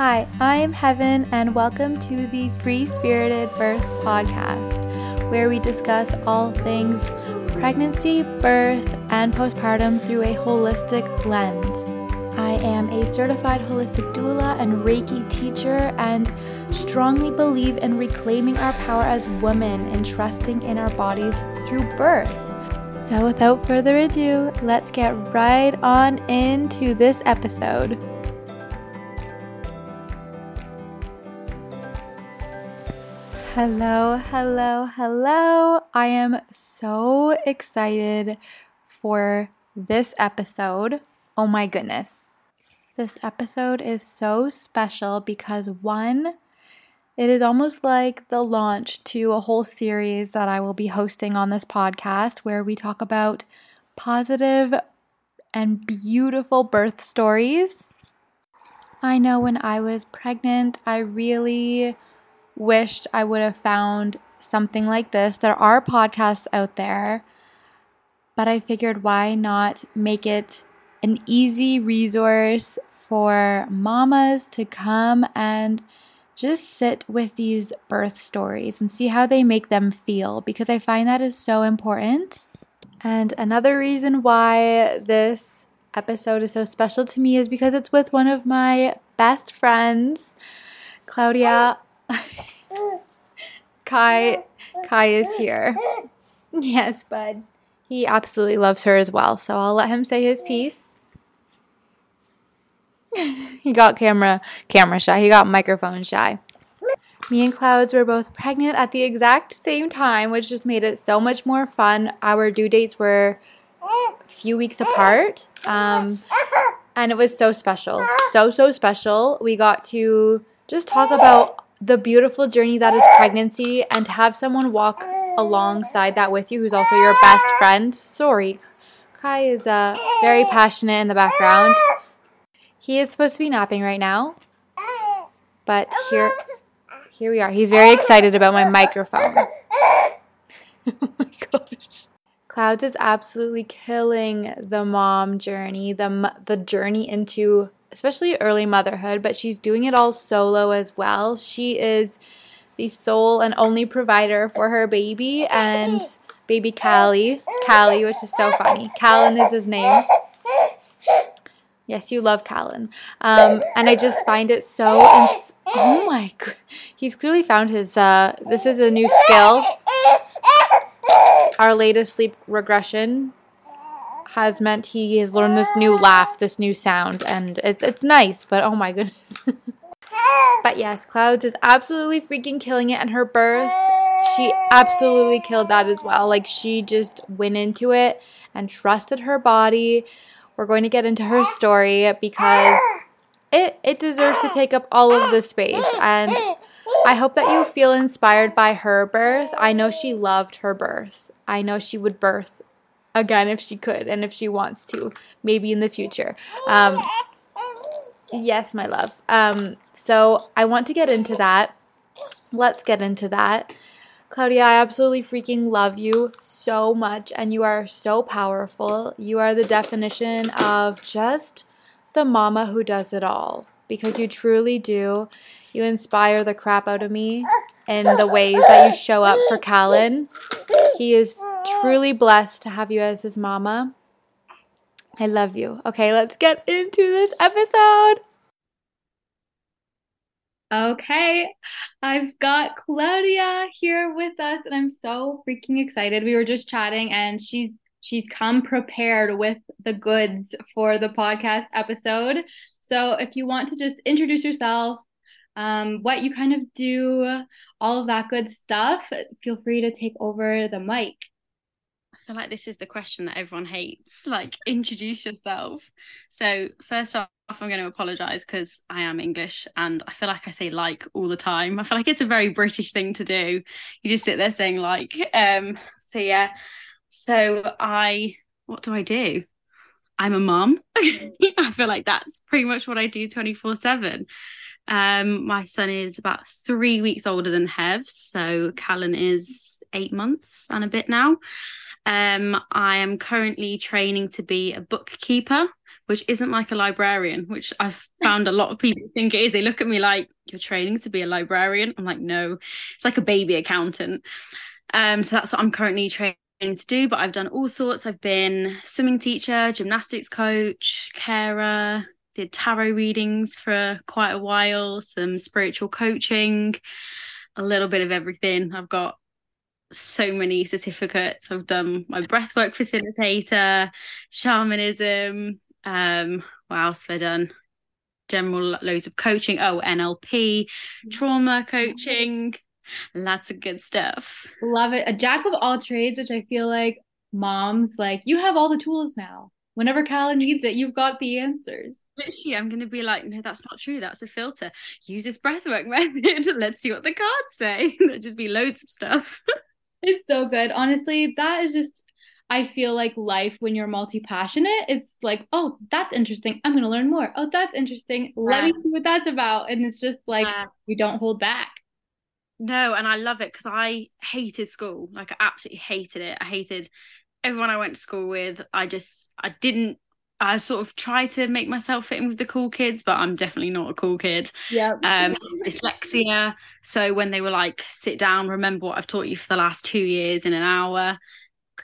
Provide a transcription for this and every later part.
Hi, I'm Heaven, and welcome to the Free Spirited Birth Podcast, where we discuss all things pregnancy, birth, and postpartum through a holistic lens. I am a certified holistic doula and Reiki teacher, and strongly believe in reclaiming our power as women and trusting in our bodies through birth. So, without further ado, let's get right on into this episode. Hello, hello, hello. I am so excited for this episode. Oh my goodness. This episode is so special because one, it is almost like the launch to a whole series that I will be hosting on this podcast where we talk about positive and beautiful birth stories. I know when I was pregnant, I really wished I would have found something like this. There are podcasts out there, but I figured why not make it an easy resource for mamas to come and just sit with these birth stories and see how they make them feel because I find that is so important. And another reason why this episode is so special to me is because it's with one of my best friends, Claudia. Kai Kai is here. Yes, bud. He absolutely loves her as well. So I'll let him say his piece. he got camera camera shy. He got microphone shy. Me and Clouds were both pregnant at the exact same time, which just made it so much more fun. Our due dates were a few weeks apart. Um, and it was so special. So, so special. We got to just talk about the beautiful journey that is pregnancy and to have someone walk alongside that with you who's also your best friend. Sorry, Kai is uh, very passionate in the background. He is supposed to be napping right now, but here, here we are. He's very excited about my microphone. oh my gosh. Clouds is absolutely killing the mom journey, the the journey into especially early motherhood, but she's doing it all solo as well. She is the sole and only provider for her baby and baby Callie. Callie, which is so funny. Callan is his name. Yes, you love Callan. Um, and I just find it so. Ins- oh my! He's clearly found his. Uh, this is a new skill. Our latest sleep regression has meant he has learned this new laugh, this new sound, and it's it's nice, but oh my goodness. but yes, Clouds is absolutely freaking killing it and her birth. She absolutely killed that as well. Like she just went into it and trusted her body. We're going to get into her story because it it deserves to take up all of the space and I hope that you feel inspired by her birth. I know she loved her birth. I know she would birth again if she could and if she wants to, maybe in the future. Um, yes, my love. Um, so I want to get into that. Let's get into that. Claudia, I absolutely freaking love you so much, and you are so powerful. You are the definition of just the mama who does it all because you truly do. You inspire the crap out of me in the ways that you show up for Callan. He is truly blessed to have you as his mama. I love you. Okay, let's get into this episode. Okay, I've got Claudia here with us, and I'm so freaking excited. We were just chatting, and she's she's come prepared with the goods for the podcast episode. So, if you want to just introduce yourself, um, what you kind of do, all of that good stuff, feel free to take over the mic. I feel like this is the question that everyone hates. Like, introduce yourself. So, first off, I'm going to apologize because I am English and I feel like I say like all the time. I feel like it's a very British thing to do. You just sit there saying like. Um, so, yeah. So, I, what do I do? I'm a mom. I feel like that's pretty much what I do 24 7. Um, my son is about three weeks older than Hev, so Callan is eight months and a bit now. Um, I am currently training to be a bookkeeper, which isn't like a librarian, which I've found a lot of people think it is. They look at me like, You're training to be a librarian. I'm like, No, it's like a baby accountant. Um, so that's what I'm currently training to do, but I've done all sorts. I've been swimming teacher, gymnastics coach, carer, did tarot readings for quite a while, some spiritual coaching, a little bit of everything. I've got so many certificates. I've done my breathwork facilitator, shamanism. Um, what else have I done? General loads of coaching. Oh, NLP, trauma coaching, lots of good stuff. Love it. A jack of all trades, which I feel like moms like you have all the tools now. Whenever Kala needs it, you've got the answers. Literally, I'm going to be like, no, that's not true. That's a filter. Use this breathwork method. Let's see what the cards say. There'll just be loads of stuff. it's so good. Honestly, that is just I feel like life when you're multi-passionate, it's like, oh, that's interesting. I'm gonna learn more. Oh, that's interesting. Let me see what that's about. And it's just like yeah. you don't hold back. No, and I love it because I hated school. Like I absolutely hated it. I hated everyone I went to school with. I just I didn't I sort of try to make myself fit in with the cool kids, but I'm definitely not a cool kid. Yeah. Um, dyslexia. So when they were like, sit down, remember what I've taught you for the last two years in an hour,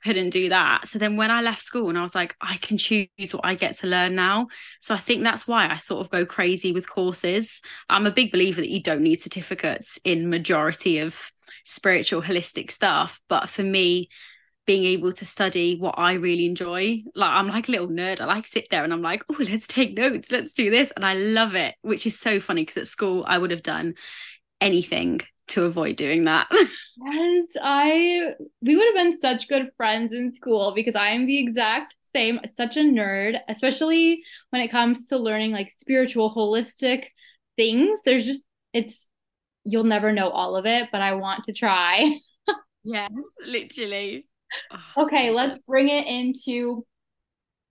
couldn't do that. So then when I left school and I was like, I can choose what I get to learn now. So I think that's why I sort of go crazy with courses. I'm a big believer that you don't need certificates in majority of spiritual holistic stuff. But for me, being able to study what I really enjoy. Like I'm like a little nerd. I like sit there and I'm like, oh, let's take notes, let's do this. And I love it, which is so funny because at school I would have done anything to avoid doing that. yes, I we would have been such good friends in school because I am the exact same, such a nerd, especially when it comes to learning like spiritual, holistic things. There's just it's you'll never know all of it, but I want to try. yes, literally. Oh, okay, let's bring it into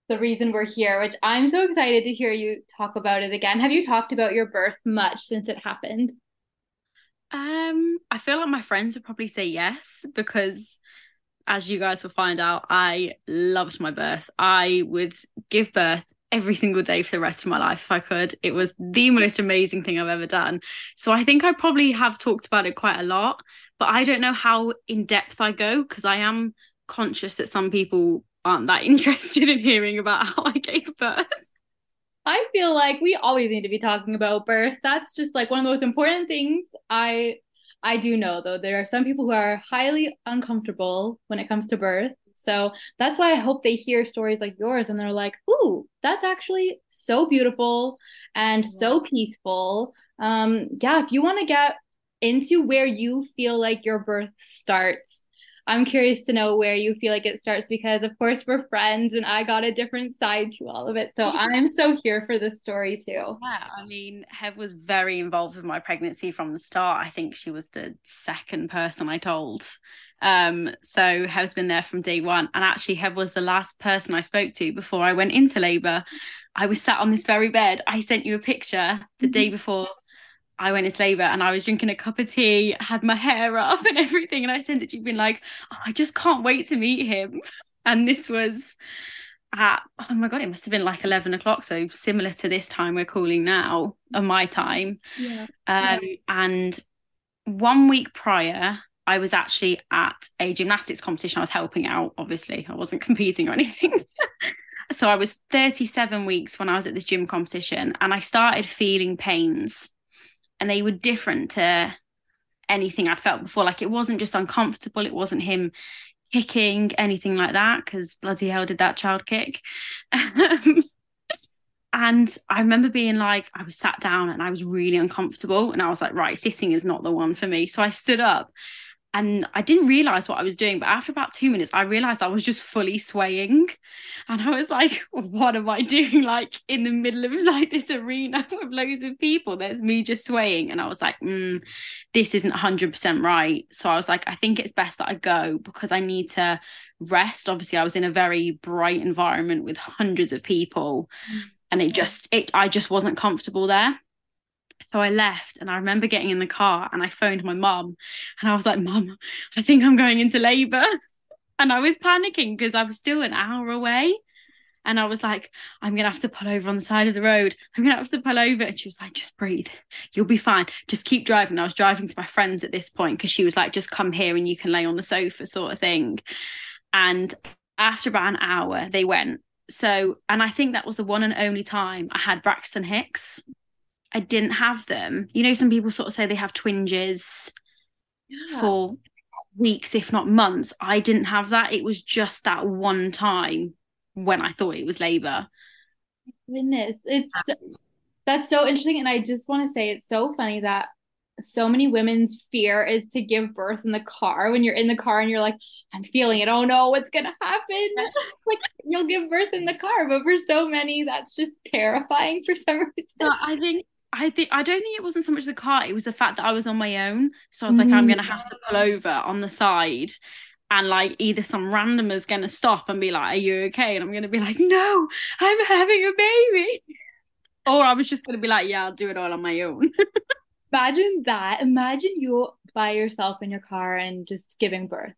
the reason we're here, which I'm so excited to hear you talk about it again. Have you talked about your birth much since it happened? Um, I feel like my friends would probably say yes because as you guys will find out, I loved my birth. I would give birth every single day for the rest of my life if I could. It was the most amazing thing I've ever done. So I think I probably have talked about it quite a lot, but I don't know how in depth I go because I am conscious that some people aren't that interested in hearing about how I gave birth. I feel like we always need to be talking about birth. That's just like one of the most important things. I I do know though there are some people who are highly uncomfortable when it comes to birth. So that's why I hope they hear stories like yours and they're like, "Ooh, that's actually so beautiful and yeah. so peaceful." Um yeah, if you want to get into where you feel like your birth starts I'm curious to know where you feel like it starts because, of course, we're friends and I got a different side to all of it. So I'm so here for this story too. Yeah, I mean, Hev was very involved with my pregnancy from the start. I think she was the second person I told. Um, so Hev's been there from day one. And actually, Hev was the last person I spoke to before I went into labor. I was sat on this very bed. I sent you a picture the mm-hmm. day before I went into labour and I was drinking a cup of tea, had my hair up and everything. And I sent it to you, been like, oh, I just can't wait to meet him. And this was at, oh my God, it must have been like 11 o'clock. So similar to this time we're calling now, of my time. Yeah. Um, yeah. And one week prior, I was actually at a gymnastics competition. I was helping out, obviously, I wasn't competing or anything. so I was 37 weeks when I was at this gym competition and I started feeling pains and they were different to anything I'd felt before. Like it wasn't just uncomfortable, it wasn't him kicking, anything like that, because bloody hell did that child kick. and I remember being like, I was sat down and I was really uncomfortable. And I was like, right, sitting is not the one for me. So I stood up and I didn't realize what I was doing. But after about two minutes, I realized I was just fully swaying. And I was like, what am I doing? Like in the middle of like this arena with loads of people, there's me just swaying. And I was like, mm, this isn't 100% right. So I was like, I think it's best that I go because I need to rest. Obviously, I was in a very bright environment with hundreds of people. Mm. And it just, it, I just wasn't comfortable there so I left and I remember getting in the car and I phoned my mum and I was like, Mum, I think I'm going into labor. And I was panicking because I was still an hour away. And I was like, I'm going to have to pull over on the side of the road. I'm going to have to pull over. And she was like, just breathe. You'll be fine. Just keep driving. I was driving to my friends at this point because she was like, just come here and you can lay on the sofa, sort of thing. And after about an hour, they went. So, and I think that was the one and only time I had Braxton Hicks. I didn't have them. You know, some people sort of say they have twinges yeah. for weeks, if not months. I didn't have that. It was just that one time when I thought it was labor. Goodness, it's that's so interesting, and I just want to say it's so funny that so many women's fear is to give birth in the car when you're in the car and you're like i'm feeling it oh no what's gonna happen like you'll give birth in the car but for so many that's just terrifying for some reason i think I think I don't think it wasn't so much the car, it was the fact that I was on my own. So I was like, I'm mm. gonna have to pull over on the side and like either some random is gonna stop and be like, Are you okay? And I'm gonna be like, No, I'm having a baby. Or I was just gonna be like, Yeah, I'll do it all on my own. Imagine that. Imagine you're by yourself in your car and just giving birth.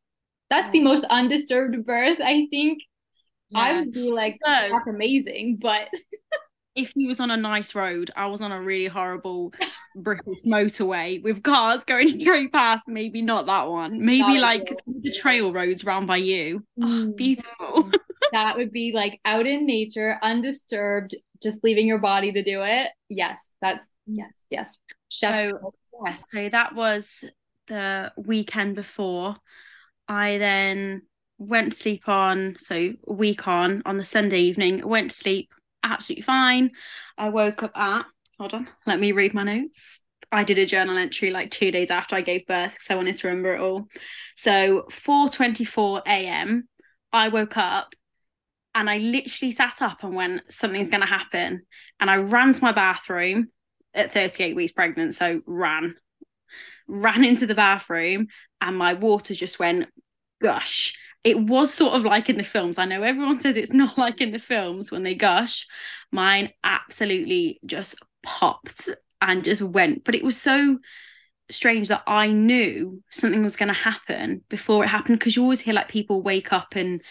That's the most undisturbed birth, I think. Yeah. I would be like, That's amazing, but if he was on a nice road, I was on a really horrible British motorway with cars going straight past. Maybe not that one. Maybe that like the trail roads round by you. Mm. Oh, beautiful. that would be like out in nature, undisturbed, just leaving your body to do it. Yes, that's yes, yes. Chef. So, yeah, so that was the weekend before. I then went to sleep on, so week on, on the Sunday evening, went to sleep absolutely fine. I woke up at, hold on, let me read my notes. I did a journal entry like two days after I gave birth because I wanted to remember it all. So 4:24 a.m. I woke up and I literally sat up and went, something's going to happen. And I ran to my bathroom at 38 weeks pregnant. So ran, ran into the bathroom and my waters just went gush it was sort of like in the films. I know everyone says it's not like in the films when they gush. Mine absolutely just popped and just went. But it was so strange that I knew something was going to happen before it happened because you always hear like people wake up and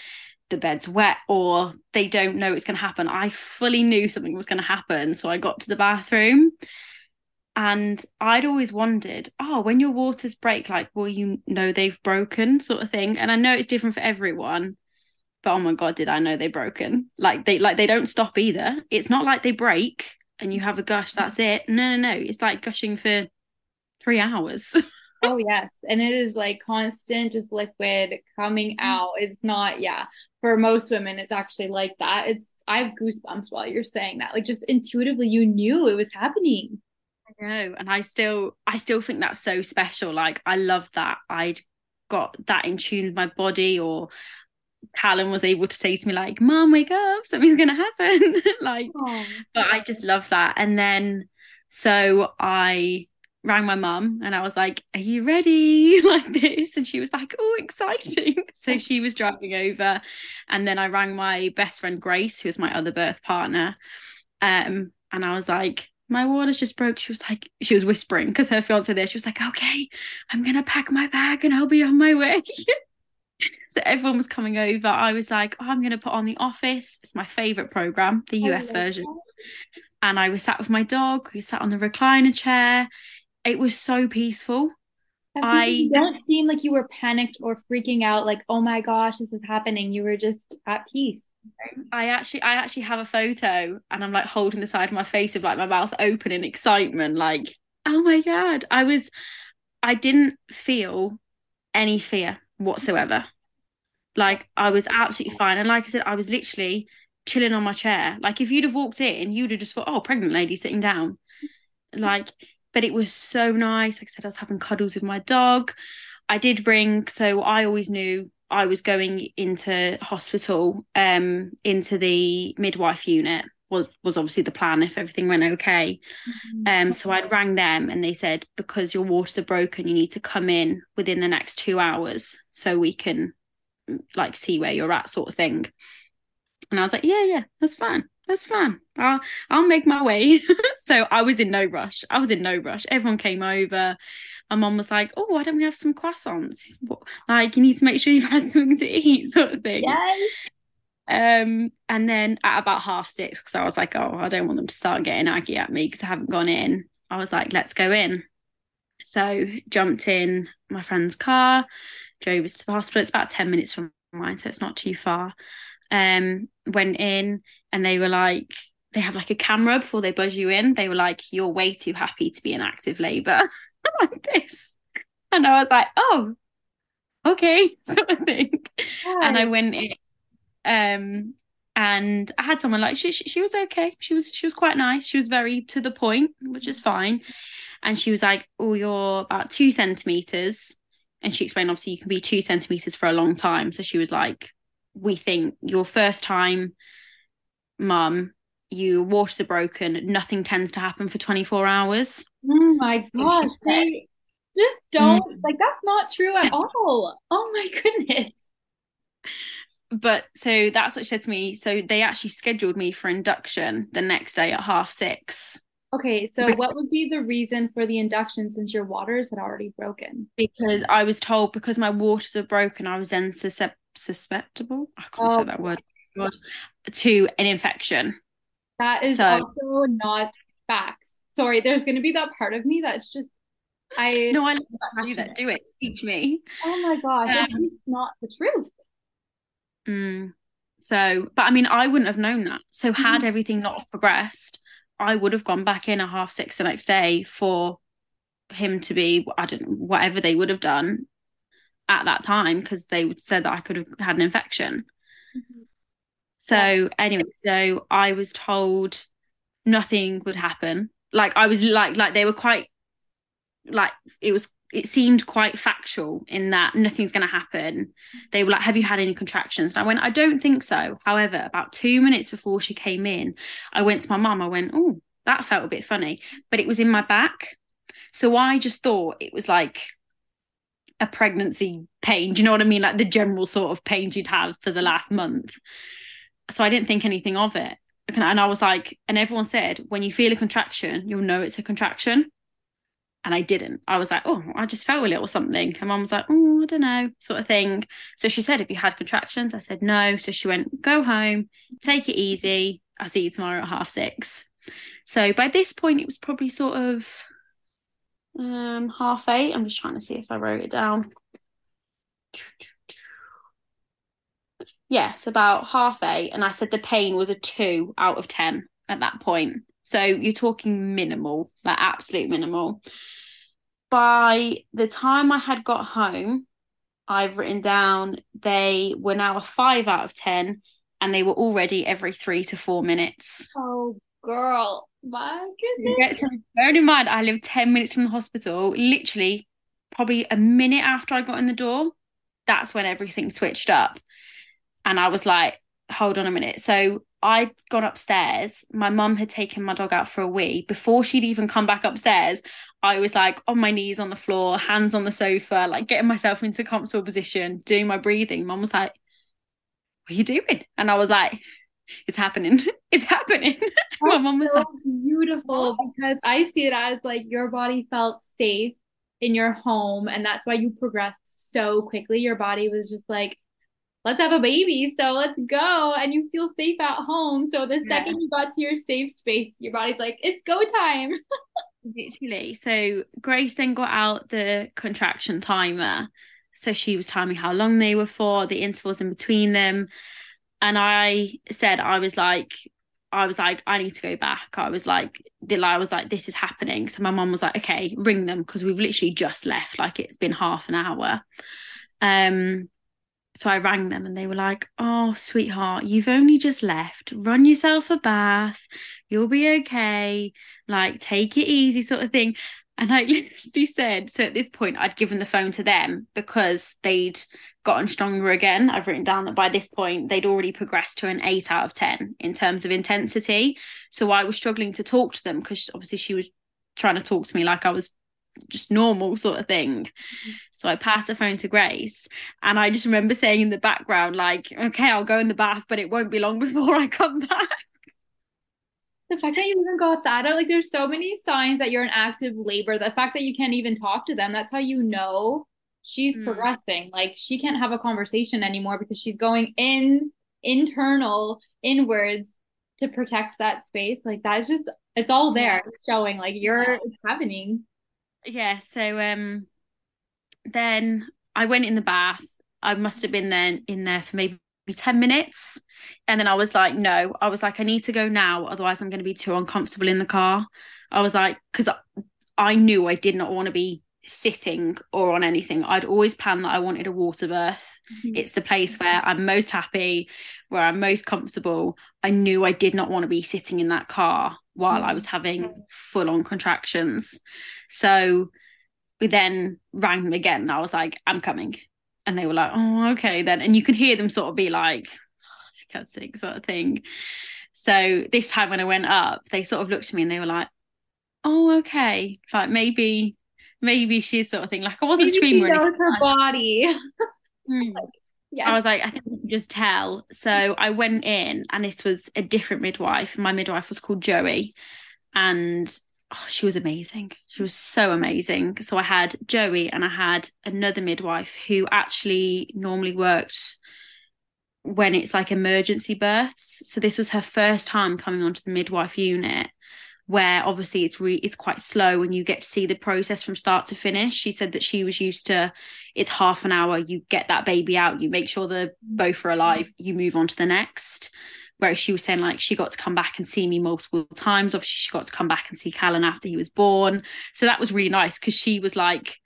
the bed's wet or they don't know it's going to happen. I fully knew something was going to happen. So I got to the bathroom and I'd always wondered, oh, when your waters break, like, will you know they've broken, sort of thing? And I know it's different for everyone, but oh my god, did I know they broken? Like they like they don't stop either. It's not like they break and you have a gush, that's it. No, no, no. It's like gushing for three hours. oh yes. And it is like constant, just liquid coming mm. out. It's not, yeah. For most women, it's actually like that. It's I have goosebumps while you're saying that. Like just intuitively you knew it was happening know and i still i still think that's so special. Like i love that i'd got that in tune with my body or Callan was able to say to me like mom wake up something's gonna happen. Like Aww. but I just love that. And then so I rang my mum and I was like are you ready? Like this. And she was like oh exciting. So she was driving over and then I rang my best friend Grace who was my other birth partner um and I was like my waters just broke. She was like, she was whispering because her fiance there. She was like, okay, I'm gonna pack my bag and I'll be on my way. so everyone was coming over. I was like, oh, I'm gonna put on The Office. It's my favorite program, the oh, US version. And I was sat with my dog. who sat on the recliner chair. It was so peaceful. I don't seem like you were panicked or freaking out. Like, oh my gosh, this is happening. You were just at peace. I actually I actually have a photo and I'm like holding the side of my face with like my mouth open in excitement, like, oh my god. I was I didn't feel any fear whatsoever. Like I was absolutely fine. And like I said, I was literally chilling on my chair. Like if you'd have walked in, you'd have just thought, oh, pregnant lady sitting down. Like, but it was so nice. Like I said, I was having cuddles with my dog. I did ring, so I always knew I was going into hospital, um, into the midwife unit was was obviously the plan if everything went okay. Mm-hmm. Um, so I'd rang them and they said because your waters are broken, you need to come in within the next two hours so we can like see where you're at, sort of thing. And I was like, yeah, yeah, that's fine. That's fine. I'll I'll make my way. so I was in no rush. I was in no rush. Everyone came over my mom was like, "Oh, why don't we have some croissants? Like, you need to make sure you've had something to eat, sort of thing." Yes. Um, and then at about half six, because I was like, oh, I don't want them to start getting aggy at me because I haven't gone in. I was like, let's go in. So jumped in my friend's car, drove us to the hospital. It's about 10 minutes from mine, so it's not too far. Um, went in and they were like, they have like a camera before they buzz you in. They were like, You're way too happy to be in active labor like this. And I was like, Oh, okay, sort of thing. And I went in um and I had someone like she, she she was okay. She was she was quite nice. She was very to the point, which is fine. And she was like, "Oh, you're about two centimeters." And she explained, obviously, you can be two centimeters for a long time. So she was like, "We think your first time, mum, you waters are broken. Nothing tends to happen for 24 hours." Oh my gosh! They just don't mm. like that's not true at all. Oh my goodness but so that's what she said to me. So they actually scheduled me for induction the next day at half six. Okay, so what would be the reason for the induction since your waters had already broken? Because I was told because my waters are broken, I was then suscept- susceptible. I can't oh. say that word. God, to an infection. That is so, also not facts. Sorry, there's going to be that part of me that's just I. No, I love that. Do that. Do it. Teach me. Oh my gosh, um, it's just not the truth. Mm. So, but I mean, I wouldn't have known that. So, had mm-hmm. everything not progressed, I would have gone back in at half six the next day for him to be, I don't know, whatever they would have done at that time because they would said that I could have had an infection. Mm-hmm. So, anyway, so I was told nothing would happen. Like, I was like, like they were quite, like, it was it seemed quite factual in that nothing's going to happen. They were like, Have you had any contractions? And I went, I don't think so. However, about two minutes before she came in, I went to my mum. I went, Oh, that felt a bit funny, but it was in my back. So I just thought it was like a pregnancy pain. Do you know what I mean? Like the general sort of pain you'd have for the last month. So I didn't think anything of it. And I was like, and everyone said, when you feel a contraction, you'll know it's a contraction and I didn't. I was like, oh, I just felt a little something. And mom was like, oh, I don't know, sort of thing. So she said, have you had contractions? I said, no. So she went, go home, take it easy. I'll see you tomorrow at half six. So by this point, it was probably sort of um, half eight. I'm just trying to see if I wrote it down. Yes, about half eight. And I said the pain was a two out of 10 at that point. So you're talking minimal, like absolute minimal by the time I had got home, I've written down they were now a five out of 10 and they were already every three to four minutes. Oh, girl. My goodness. So bearing in mind, I live 10 minutes from the hospital, literally, probably a minute after I got in the door, that's when everything switched up. And I was like, hold on a minute. So I'd gone upstairs. My mum had taken my dog out for a wee. Before she'd even come back upstairs, I was like on my knees on the floor, hands on the sofa, like getting myself into a comfortable position, doing my breathing. Mum was like, What are you doing? And I was like, It's happening. it's happening. my mum was so like, Beautiful because I see it as like your body felt safe in your home, and that's why you progressed so quickly. Your body was just like, let's have a baby. So let's go. And you feel safe at home. So the second yeah. you got to your safe space, your body's like, it's go time. Literally. So Grace then got out the contraction timer. So she was telling me how long they were for, the intervals in between them. And I said, I was like, I was like, I need to go back. I was like, the I was like, this is happening. So my mom was like, okay, ring them because we've literally just left. Like it's been half an hour. Um, so I rang them and they were like, Oh, sweetheart, you've only just left. Run yourself a bath. You'll be okay. Like, take it easy, sort of thing. And I literally said, so at this point, I'd given the phone to them because they'd gotten stronger again. I've written down that by this point, they'd already progressed to an eight out of 10 in terms of intensity. So I was struggling to talk to them because obviously she was trying to talk to me like I was just normal sort of thing. Mm-hmm. So I passed the phone to Grace and I just remember saying in the background, like, okay, I'll go in the bath, but it won't be long before I come back. The fact that you even got that out, like there's so many signs that you're in active labor. The fact that you can't even talk to them, that's how you know she's mm. progressing. Like she can't have a conversation anymore because she's going in internal inwards to protect that space. Like that's just it's all there showing like you're it's happening. Yeah. So um then I went in the bath. I must have been there in there for maybe 10 minutes. And then I was like, no, I was like, I need to go now. Otherwise, I'm going to be too uncomfortable in the car. I was like, because I knew I did not want to be sitting or on anything. I'd always planned that I wanted a water birth. Mm-hmm. It's the place where I'm most happy, where I'm most comfortable. I knew I did not want to be sitting in that car while mm-hmm. I was having full on contractions. So we then rang them again and I was like, I'm coming. And they were like, oh, okay then. And you can hear them sort of be like, I can't sing sort of thing. So this time when I went up, they sort of looked at me and they were like, oh, okay. Like maybe, maybe she's sort of thing. Like I wasn't maybe screaming. Knows her body. mm. Yeah. I was like, I think just tell. So I went in and this was a different midwife. My midwife was called Joey. And oh, she was amazing. She was so amazing. So I had Joey and I had another midwife who actually normally worked when it's like emergency births. So this was her first time coming onto the midwife unit where obviously it's re- it's quite slow and you get to see the process from start to finish. She said that she was used to it's half an hour, you get that baby out, you make sure the both are alive, you move on to the next. Whereas she was saying like she got to come back and see me multiple times. Obviously, she got to come back and see Callan after he was born. So that was really nice because she was like,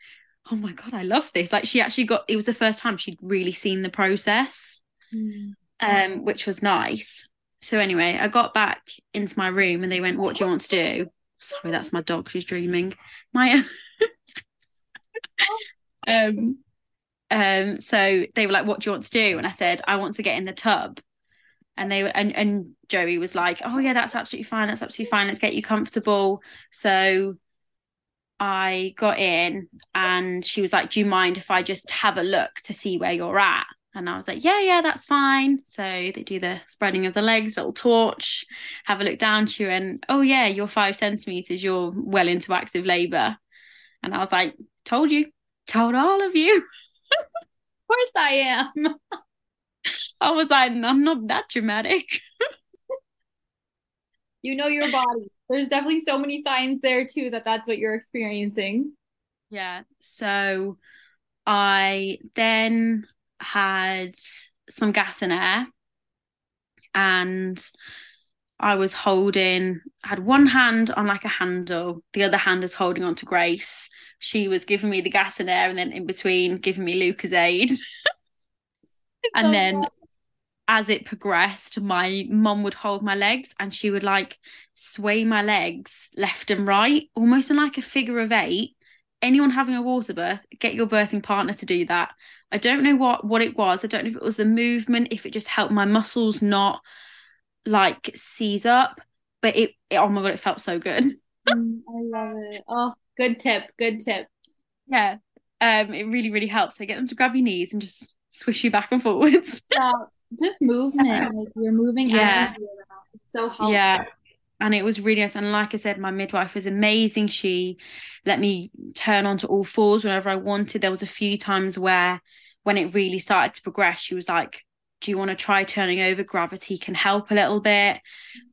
"Oh my god, I love this!" Like she actually got. It was the first time she'd really seen the process, mm. um, which was nice. So anyway, I got back into my room and they went, "What do you want to do?" Sorry, that's my dog. She's dreaming. My um um so they were like what do you want to do and i said i want to get in the tub and they were and, and joey was like oh yeah that's absolutely fine that's absolutely fine let's get you comfortable. So i got in and she was like do you mind if i just have a look to see where you're at? And i was like yeah yeah that's fine. So they do the spreading of the legs little torch have a look down. To you and oh yeah you're five centimeters you're well into active labor and i was like told you told all of you. Of course i am I was like, I'm not that dramatic. you know your body. There's definitely so many signs there too that that's what you're experiencing. Yeah. So I then had some gas and air and I was holding, I had one hand on like a handle, the other hand was holding on to Grace. She was giving me the gas and air, and then in between giving me Lucozade. and oh, then as it progressed, my mum would hold my legs and she would like sway my legs left and right, almost in like a figure of eight. Anyone having a water birth, get your birthing partner to do that. I don't know what what it was. I don't know if it was the movement, if it just helped my muscles not like seize up, but it, it oh my god, it felt so good. mm, I love it. Oh, good tip, good tip. Yeah, um, it really really helps. So get them to grab your knees and just swish you back and forwards. just movement. Like you're moving yeah. It's so helpful. Yeah. And it was really nice. And like I said, my midwife was amazing. She let me turn onto all fours whenever I wanted. There was a few times where when it really started to progress, she was like, do you want to try turning over? Gravity can help a little bit.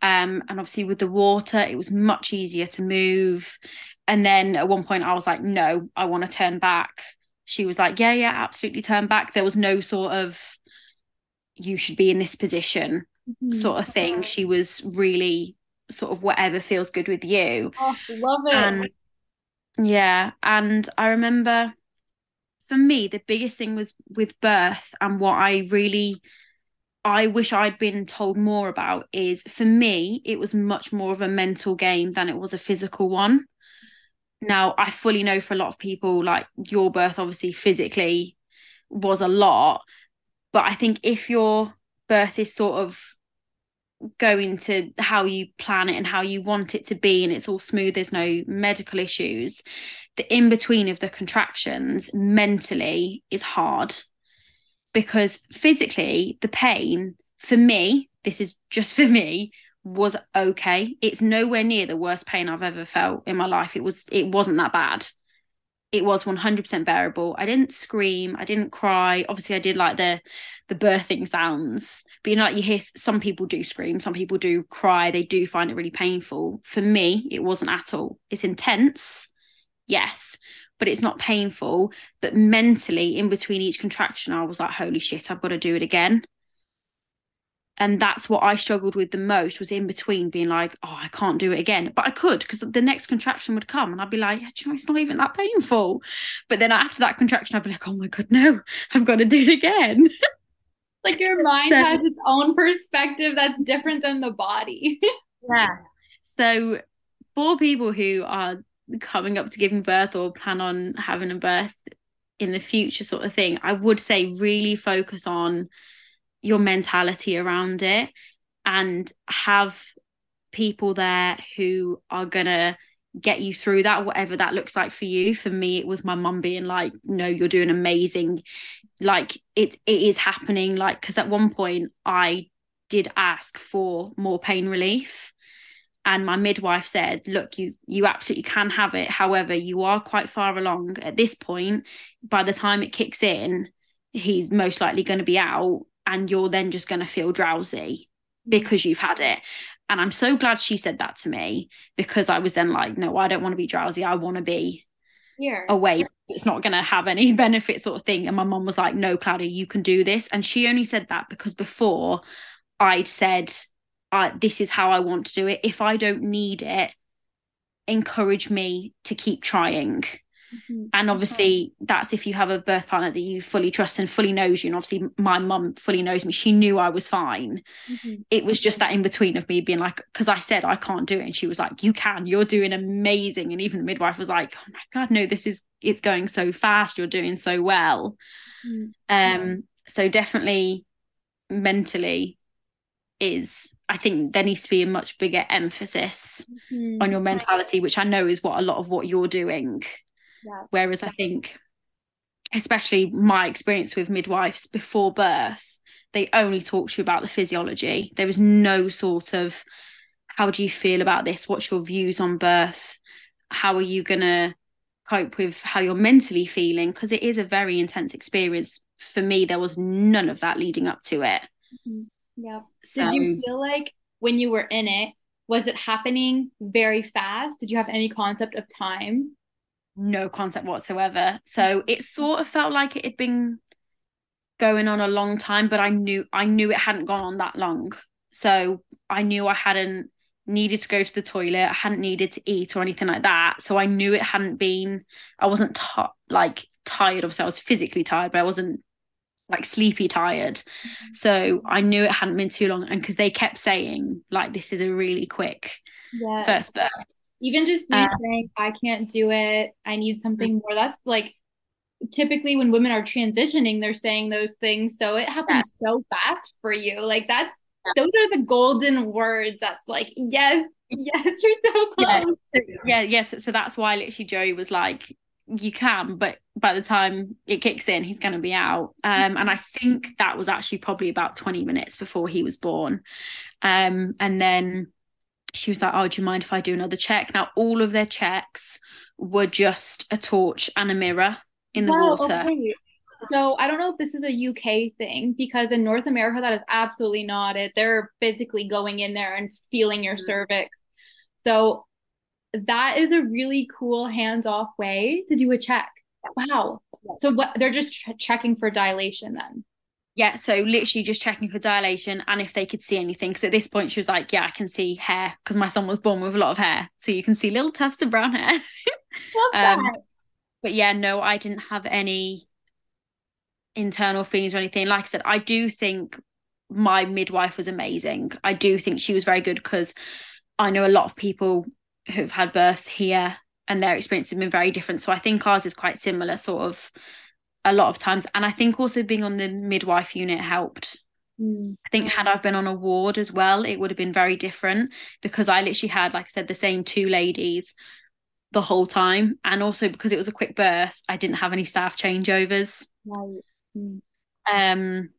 Um, and obviously with the water, it was much easier to move. And then at one point I was like, no, I want to turn back she was like, yeah, yeah, absolutely turn back. There was no sort of, you should be in this position mm-hmm. sort of thing. She was really sort of whatever feels good with you. Oh, love it. And yeah. And I remember for me, the biggest thing was with birth and what I really I wish I'd been told more about is for me, it was much more of a mental game than it was a physical one. Now, I fully know for a lot of people, like your birth, obviously, physically was a lot. But I think if your birth is sort of going to how you plan it and how you want it to be, and it's all smooth, there's no medical issues, the in between of the contractions mentally is hard because physically, the pain for me, this is just for me, was okay. It's nowhere near the worst pain I've ever felt in my life. It was it wasn't that bad. It was 100% bearable. I didn't scream, I didn't cry. Obviously, I did like the the birthing sounds, but you know, like you hear some people do scream, some people do cry, they do find it really painful. For me, it wasn't at all. It's intense, yes, but it's not painful. But mentally, in between each contraction, I was like, holy shit, I've got to do it again and that's what I struggled with the most was in between being like, oh, I can't do it again, but I could because the next contraction would come and I'd be like, yeah, you know, it's not even that painful. But then after that contraction, I'd be like, oh my god, no, I've got to do it again. like your mind so, has its own perspective that's different than the body. yeah. So for people who are coming up to giving birth or plan on having a birth in the future, sort of thing, I would say really focus on your mentality around it and have people there who are gonna get you through that whatever that looks like for you. For me it was my mum being like no you're doing amazing. Like it it is happening. Like because at one point i did ask for more pain relief and my midwife said look you you absolutely can have it. However you are quite far along. At this point by the time it kicks in he's most likely going to be out and you're then just going to feel drowsy because you've had it. And I'm so glad she said that to me because I was then like, no, I don't want to be drowsy. I want to be away. It's not going to have any benefit, sort of thing. And my mom was like, no, Claudia, you can do this. And she only said that because before I'd said, I, this is how I want to do it. If I don't need it, encourage me to keep trying. Mm-hmm. And obviously, that's if you have a birth partner that you fully trust and fully knows you. And obviously, my mum fully knows me. She knew I was fine. Mm-hmm. It was just that in between of me being like, because I said I can't do it. And she was like, You can, you're doing amazing. And even the midwife was like, Oh my God, no, this is, it's going so fast. You're doing so well. Mm-hmm. Um, so definitely mentally is I think there needs to be a much bigger emphasis mm-hmm. on your mentality, which I know is what a lot of what you're doing yeah. Whereas I think, especially my experience with midwives before birth, they only talk to you about the physiology. There was no sort of, how do you feel about this? What's your views on birth? How are you going to cope with how you're mentally feeling? Because it is a very intense experience. For me, there was none of that leading up to it. Mm-hmm. Yeah. So, Did you feel like when you were in it, was it happening very fast? Did you have any concept of time? No concept whatsoever. So it sort of felt like it had been going on a long time, but I knew I knew it hadn't gone on that long. So I knew I hadn't needed to go to the toilet, I hadn't needed to eat or anything like that. So I knew it hadn't been I wasn't t- like tired, obviously I was physically tired, but I wasn't like sleepy tired. Mm-hmm. So I knew it hadn't been too long and because they kept saying like this is a really quick yeah. first birth. Even just you uh, saying, I can't do it, I need something more. That's like typically when women are transitioning, they're saying those things. So it happens yeah. so fast for you. Like that's those are the golden words that's like, yes, yes, you're so close. Yeah, so, yeah yes. So that's why literally Joey was like, you can, but by the time it kicks in, he's going to be out. Um, and I think that was actually probably about 20 minutes before he was born. Um, and then she was like, Oh, do you mind if I do another check? Now, all of their checks were just a torch and a mirror in the wow, water. Okay. So I don't know if this is a UK thing because in North America, that is absolutely not it. They're physically going in there and feeling your mm-hmm. cervix. So that is a really cool hands off way to do a check. Wow. So what they're just ch- checking for dilation then yeah, so literally just checking for dilation and if they could see anything. Because at this point, she was like, Yeah, I can see hair because my son was born with a lot of hair. So you can see little tufts of brown hair. um, but yeah, no, I didn't have any internal feelings or anything. Like I said, I do think my midwife was amazing. I do think she was very good because I know a lot of people who've had birth here and their experience has been very different. So I think ours is quite similar, sort of a lot of times. And I think also being on the midwife unit helped. Mm. I think had I've been on a ward as well, it would have been very different because I literally had, like I said, the same two ladies the whole time. And also because it was a quick birth, I didn't have any staff changeovers. Right. Mm. Um,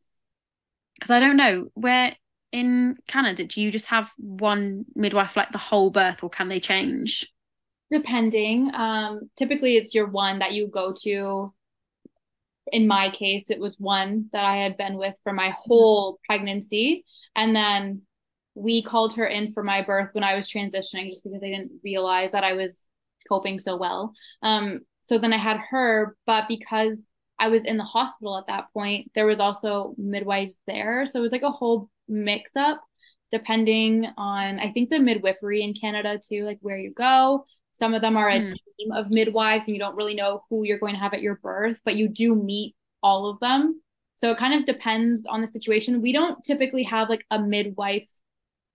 because I don't know where in Canada do you just have one midwife like the whole birth, or can they change? depending. Um, typically it's your one that you go to. In my case, it was one that I had been with for my whole pregnancy. And then we called her in for my birth when I was transitioning just because I didn't realize that I was coping so well. Um, so then I had her, but because I was in the hospital at that point, there was also midwives there. So it was like a whole mix up depending on, I think the midwifery in Canada too, like where you go. Some of them are a mm. team of midwives and you don't really know who you're going to have at your birth, but you do meet all of them. So it kind of depends on the situation. We don't typically have like a midwife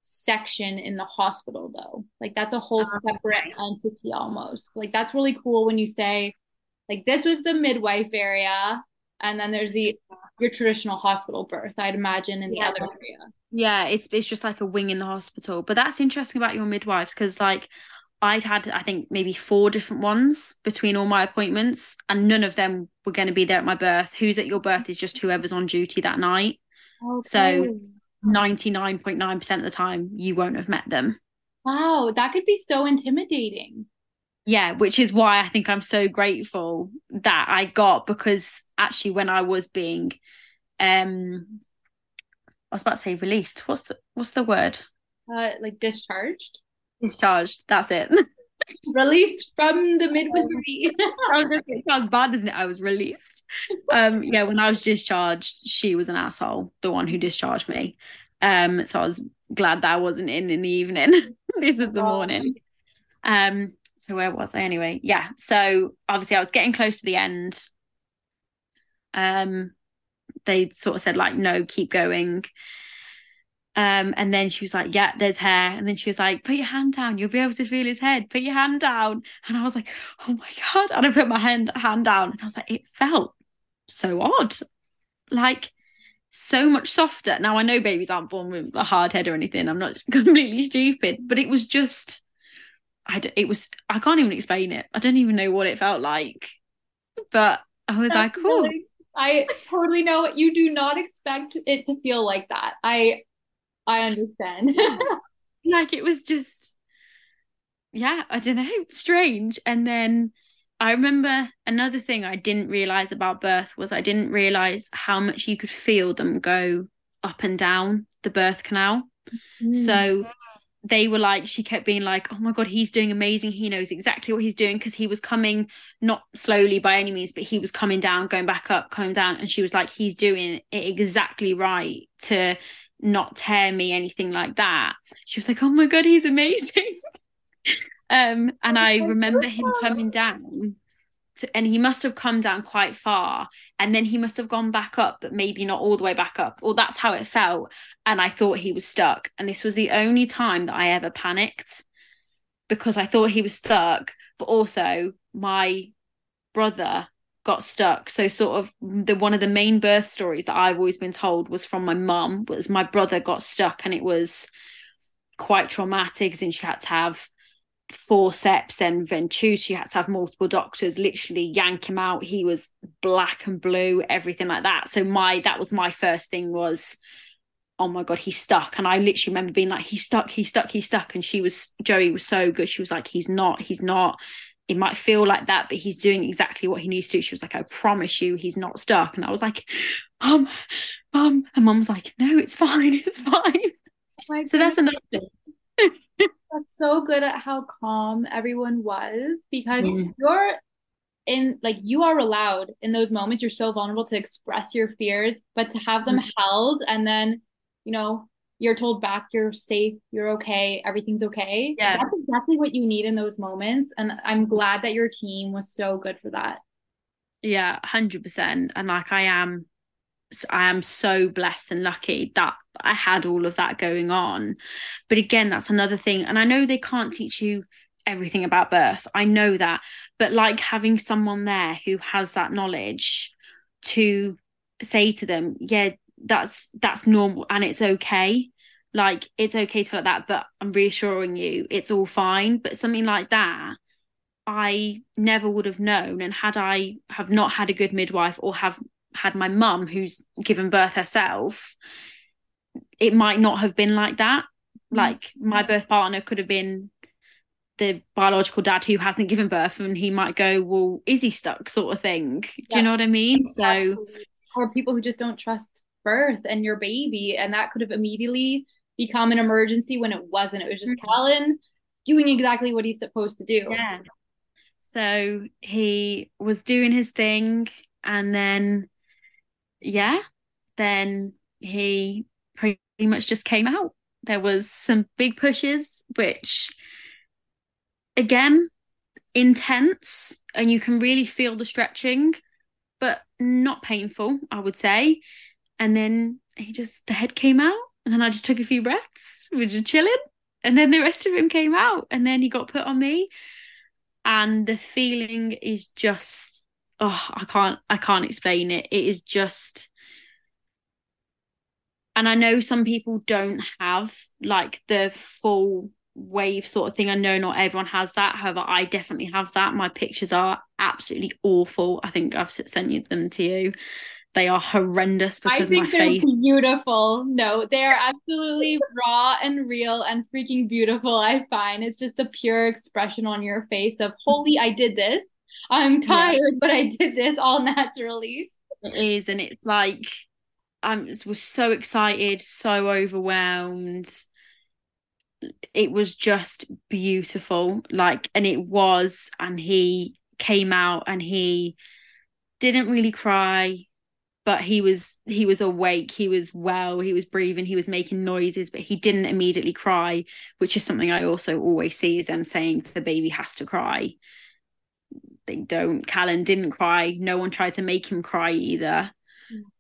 section in the hospital though. Like that's a whole oh, separate entity almost. Like that's really cool when you say like this was the midwife area and then there's the your traditional hospital birth i'd imagine in the yeah. other area yeah it's it's just like a wing in the hospital but that's interesting about your midwives because like i'd had i think maybe four different ones between all my appointments and none of them were going to be there at my birth. Who's at your birth is just whoever's on duty that night. Okay. so 99.9% of the time you won't have met them. Wow that could be so intimidating. Yeah which is why i think i'm so grateful that i got because actually when i was being um i was about to say released. What's the what's the word? Uh like discharged discharged that's it released from the midwifery sounds bad doesn't it i was released um yeah when i was discharged she was an asshole the one who discharged me um so i was glad that i wasn't in in the evening this is the oh. morning um so where was I anyway? Yeah. So obviously I was getting close to the end. Um they sort of said like no, keep going. Um, and then she was like, Yeah, there's hair. And then she was like, Put your hand down, you'll be able to feel his head. Put your hand down. And I was like, Oh my God. And I put my hand hand down and I was like, it felt so odd. Like so much softer. Now I know babies aren't born with a hard head or anything. I'm not completely stupid, but it was just I d- it was I can't even explain it. I don't even know what it felt like, but I was That's like, cool. Really, I totally know you do not expect it to feel like that. I I understand. like it was just yeah, I don't know, strange. And then I remember another thing I didn't realize about birth was I didn't realize how much you could feel them go up and down the birth canal. Mm. So they were like she kept being like oh my god he's doing amazing he knows exactly what he's doing because he was coming not slowly by any means but he was coming down going back up coming down and she was like he's doing it exactly right to not tear me anything like that. She was like oh my god he's amazing. Um and i remember him coming down to, and he must have come down quite far and then he must have gone back up but maybe not all the way back up. Or that's how it felt and i thought he was stuck. And this was the only time that i ever panicked because i thought he was stuck. But also my brother got stuck so sort of the one of the main birth stories that i've always been told was from my mum was my brother got stuck and it was quite traumatic since she had to have forceps, then ventouse. She had to have multiple doctors literally yank him out. He was black and blue, everything like that. So my that was my first thing was, oh my god, he's stuck. And I literally remember being like, he's stuck, he's stuck, he's stuck. And she was Joey was so good. She was like, he's not, he's not. It might feel like that, but he's doing exactly what he needs to. She was like, I promise you, he's not stuck. And I was like, Mum, Mum. And Mum was like, No, it's fine, it's fine. Oh so that's another thing. That's so good at how calm everyone was because mm. you're in like you are allowed in those moments you're so vulnerable to express your fears but to have them mm. held and then you know you're told back you're safe you're okay everything's okay yeah that's exactly what you need in those moments and i'm glad that your team was so good for that yeah 100% and like i am I am so blessed and lucky that I had all of that going on. But again, that's another thing. And I know they can't teach you everything about birth. I know that. But like having someone there who has that knowledge to say to them, yeah, that's that's normal and it's okay. Like it's okay to feel like that, but I'm reassuring you it's all fine. But something like that, I never would have known. And had I have not had a good midwife or have had my mum who's given birth herself it might not have been like that mm. like my birth partner could have been the biological dad who hasn't given birth and he might go, Well, is he stuck? sort of thing. Do yeah. you know what I mean? So or people who just don't trust birth and your baby. And that could have immediately become an emergency when it wasn't. It was just mm-hmm. Callan doing exactly what he's supposed to do. Yeah. So he was doing his thing and then yeah, then he pretty much just came out. There was some big pushes, which again, intense, and you can really feel the stretching, but not painful, I would say. And then he just the head came out, and then I just took a few breaths, we are just chilling, and then the rest of him came out, and then he got put on me, and the feeling is just oh, I can't I can't explain it. It is just and I know some people don't have like the full wave sort of thing. I know not everyone has that. However, I definitely have that. My pictures are absolutely awful. I think I've sent you them to you. They are horrendous because my face I think they're beautiful. No, they are absolutely raw and real and freaking beautiful. I find it's just the pure expression on your face of holy, I did this. I'm tired, yeah. but I did this all naturally. It is, and it's like I was so excited, so overwhelmed. It was just beautiful. Like, and it was, and he came out and he didn't really cry, but he was he was awake, he was well, he was breathing, he was making noises, but he didn't immediately cry, which is something I also always see is them saying the baby has to cry. They don't. Callan didn't cry. No one tried to make him cry either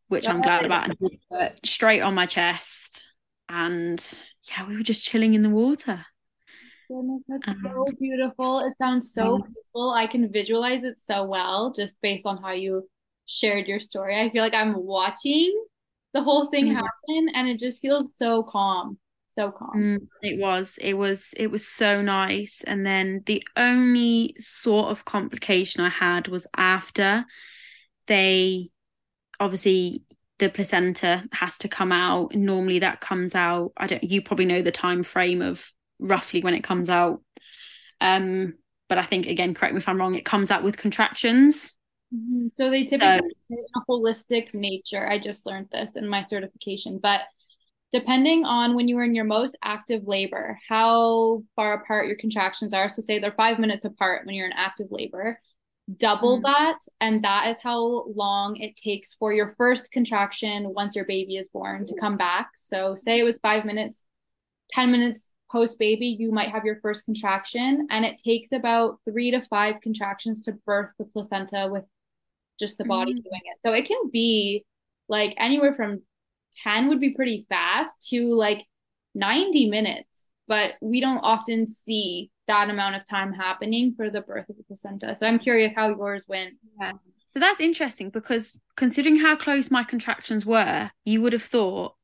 which I'm glad about. And straight on my chest. And yeah, we were just chilling in the water. Goodness, that's um, so beautiful. It sounds so peaceful. I can visualize it so well just based on how you shared your story. I feel like I'm watching the whole thing mm-hmm. happen and it just feels so calm. So calm. Mm, it was. It was it was so nice. And then the only sort of complication I had was after they obviously the placenta has to come out normally that comes out i don't you probably know the time frame of roughly when it comes out um but i think again correct me if i'm wrong it comes out with contractions mm-hmm. so they typically so, in a holistic nature i just learned this in my certification but depending on when you are in your most active labor how far apart your contractions are so say they're five minutes apart when you're in active labor double mm-hmm. that and that is how long it takes for your first contraction once your baby is born to come back so say it was 5 minutes 10 minutes post baby you might have your first contraction and it takes about 3 to 5 contractions to birth the placenta with just the body mm-hmm. doing it so it can be like anywhere from 10 would be pretty fast to like 90 minutes but we don't often see that amount of time happening for the birth of the placenta. So I'm curious how yours went. Yeah. So that's interesting because considering how close my contractions were, you would have thought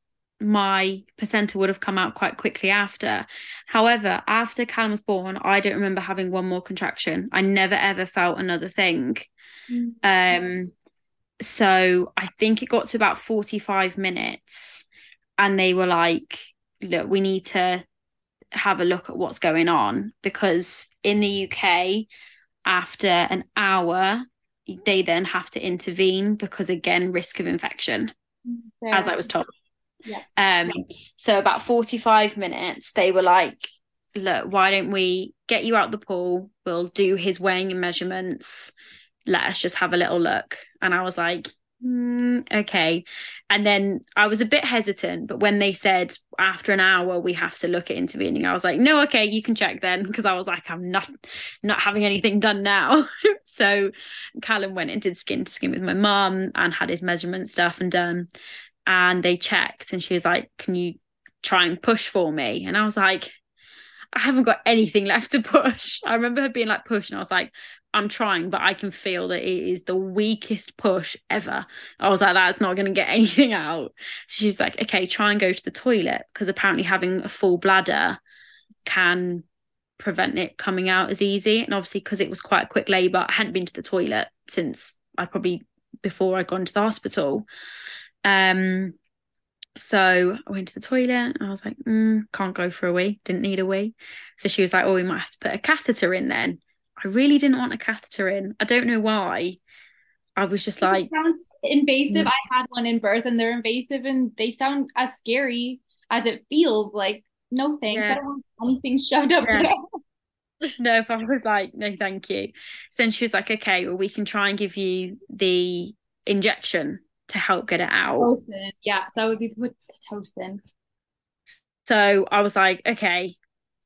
my placenta would have come out quite quickly after. However, after Callan was born, I don't remember having one more contraction. I never ever felt another thing. Mm-hmm. Um so I think it got to about 45 minutes and they were like, look, we need to have a look at what's going on because in the UK, after an hour, they then have to intervene because again, risk of infection, Fair. as I was told. Yeah. Um, so about 45 minutes, they were like, look, why don't we get you out the pool? We'll do his weighing and measurements. Let us just have a little look. And I was like, mm, okay. And then I was a bit hesitant, but when they said after an hour we have to look at intervening, I was like, no, okay, you can check then, because I was like, I'm not not having anything done now. so Callan went and did skin to skin with my mum and had his measurement stuff and done. And they checked, and she was like, "Can you try and push for me?" And I was like. I haven't got anything left to push. I remember her being like push, and I was like, I'm trying, but I can feel that it is the weakest push ever. I was like, that's not going to get anything out. she's like, okay, try and go to the toilet because apparently having a full bladder can prevent it coming out as easy. And obviously, because it was quite a quick labour, I hadn't been to the toilet since I probably before I'd gone to the hospital. Um, So I went to the toilet and I was like, mm, can't go for a wee, didn't need a wee. So she was like, oh, we might have to put a catheter in then. I really didn't want a catheter in. I don't know why. I was just like, it sounds invasive. Mm. I had one in birth and they're invasive and they sound as scary as it feels. Like, no thanks. Yeah. I don't want anything shoved up yeah. there. no, if I was like, no, thank you. So then she was like, okay, well, we can try and give you the injection to help get it out. Yeah, so that would be Pitocin. So I was like, okay,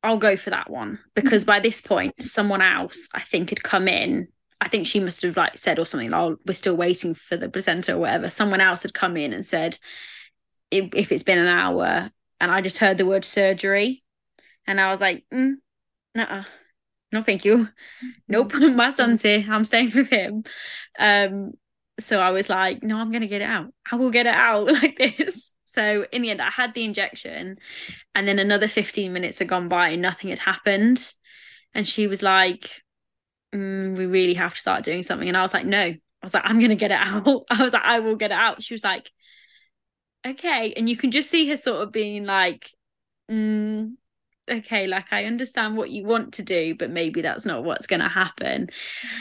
I'll go for that one because by this point, someone else I think had come in. I think she must have like said or something. Oh, we're still waiting for the placenta or whatever. Someone else had come in and said, if, if it's been an hour, and I just heard the word surgery, and I was like, mm, no, no, thank you. Mm-hmm. Nope, my son's here. I'm staying with him. Um, so I was like, no, I'm gonna get it out. I will get it out like this. So in the end, I had the injection, and then another 15 minutes had gone by and nothing had happened. And she was like, mm, we really have to start doing something. And I was like, no. I was like, I'm gonna get it out. I was like, I will get it out. She was like, okay. And you can just see her sort of being like, mm, okay, like I understand what you want to do, but maybe that's not what's going to happen.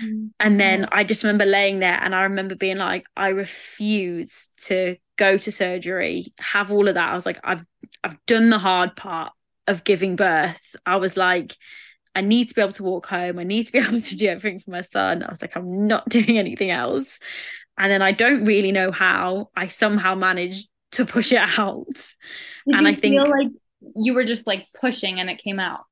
Mm-hmm. And then I just remember laying there and I remember being like, I refuse to go to surgery, have all of that. I was like, I've I've done the hard part of giving birth. I was like, I need to be able to walk home. I need to be able to do everything for my son. I was like, I'm not doing anything else. And then I don't really know how I somehow managed to push it out. Did and I think like you were just like pushing and it came out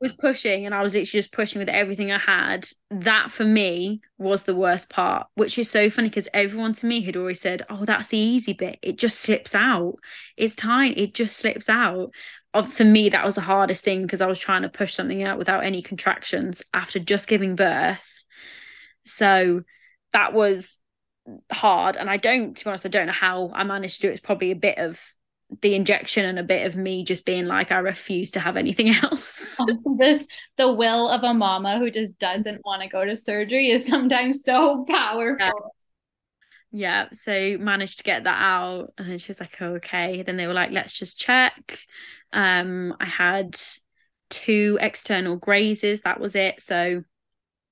was pushing and I was literally just pushing with everything I had. That for me was the worst part, which is so funny because everyone to me had always said, Oh, that's the easy bit. It just slips out. It's tiny, it just slips out. For me, that was the hardest thing because I was trying to push something out without any contractions after just giving birth. So that was hard. And I don't, to be honest, I don't know how I managed to do it. It's probably a bit of the injection and a bit of me just being like, I refuse to have anything else. this the will of a mama who just doesn't want to go to surgery is sometimes so powerful. Yeah. yeah. So managed to get that out. And then she was like, oh, okay. Then they were like, let's just check. Um, I had two external grazes, that was it. So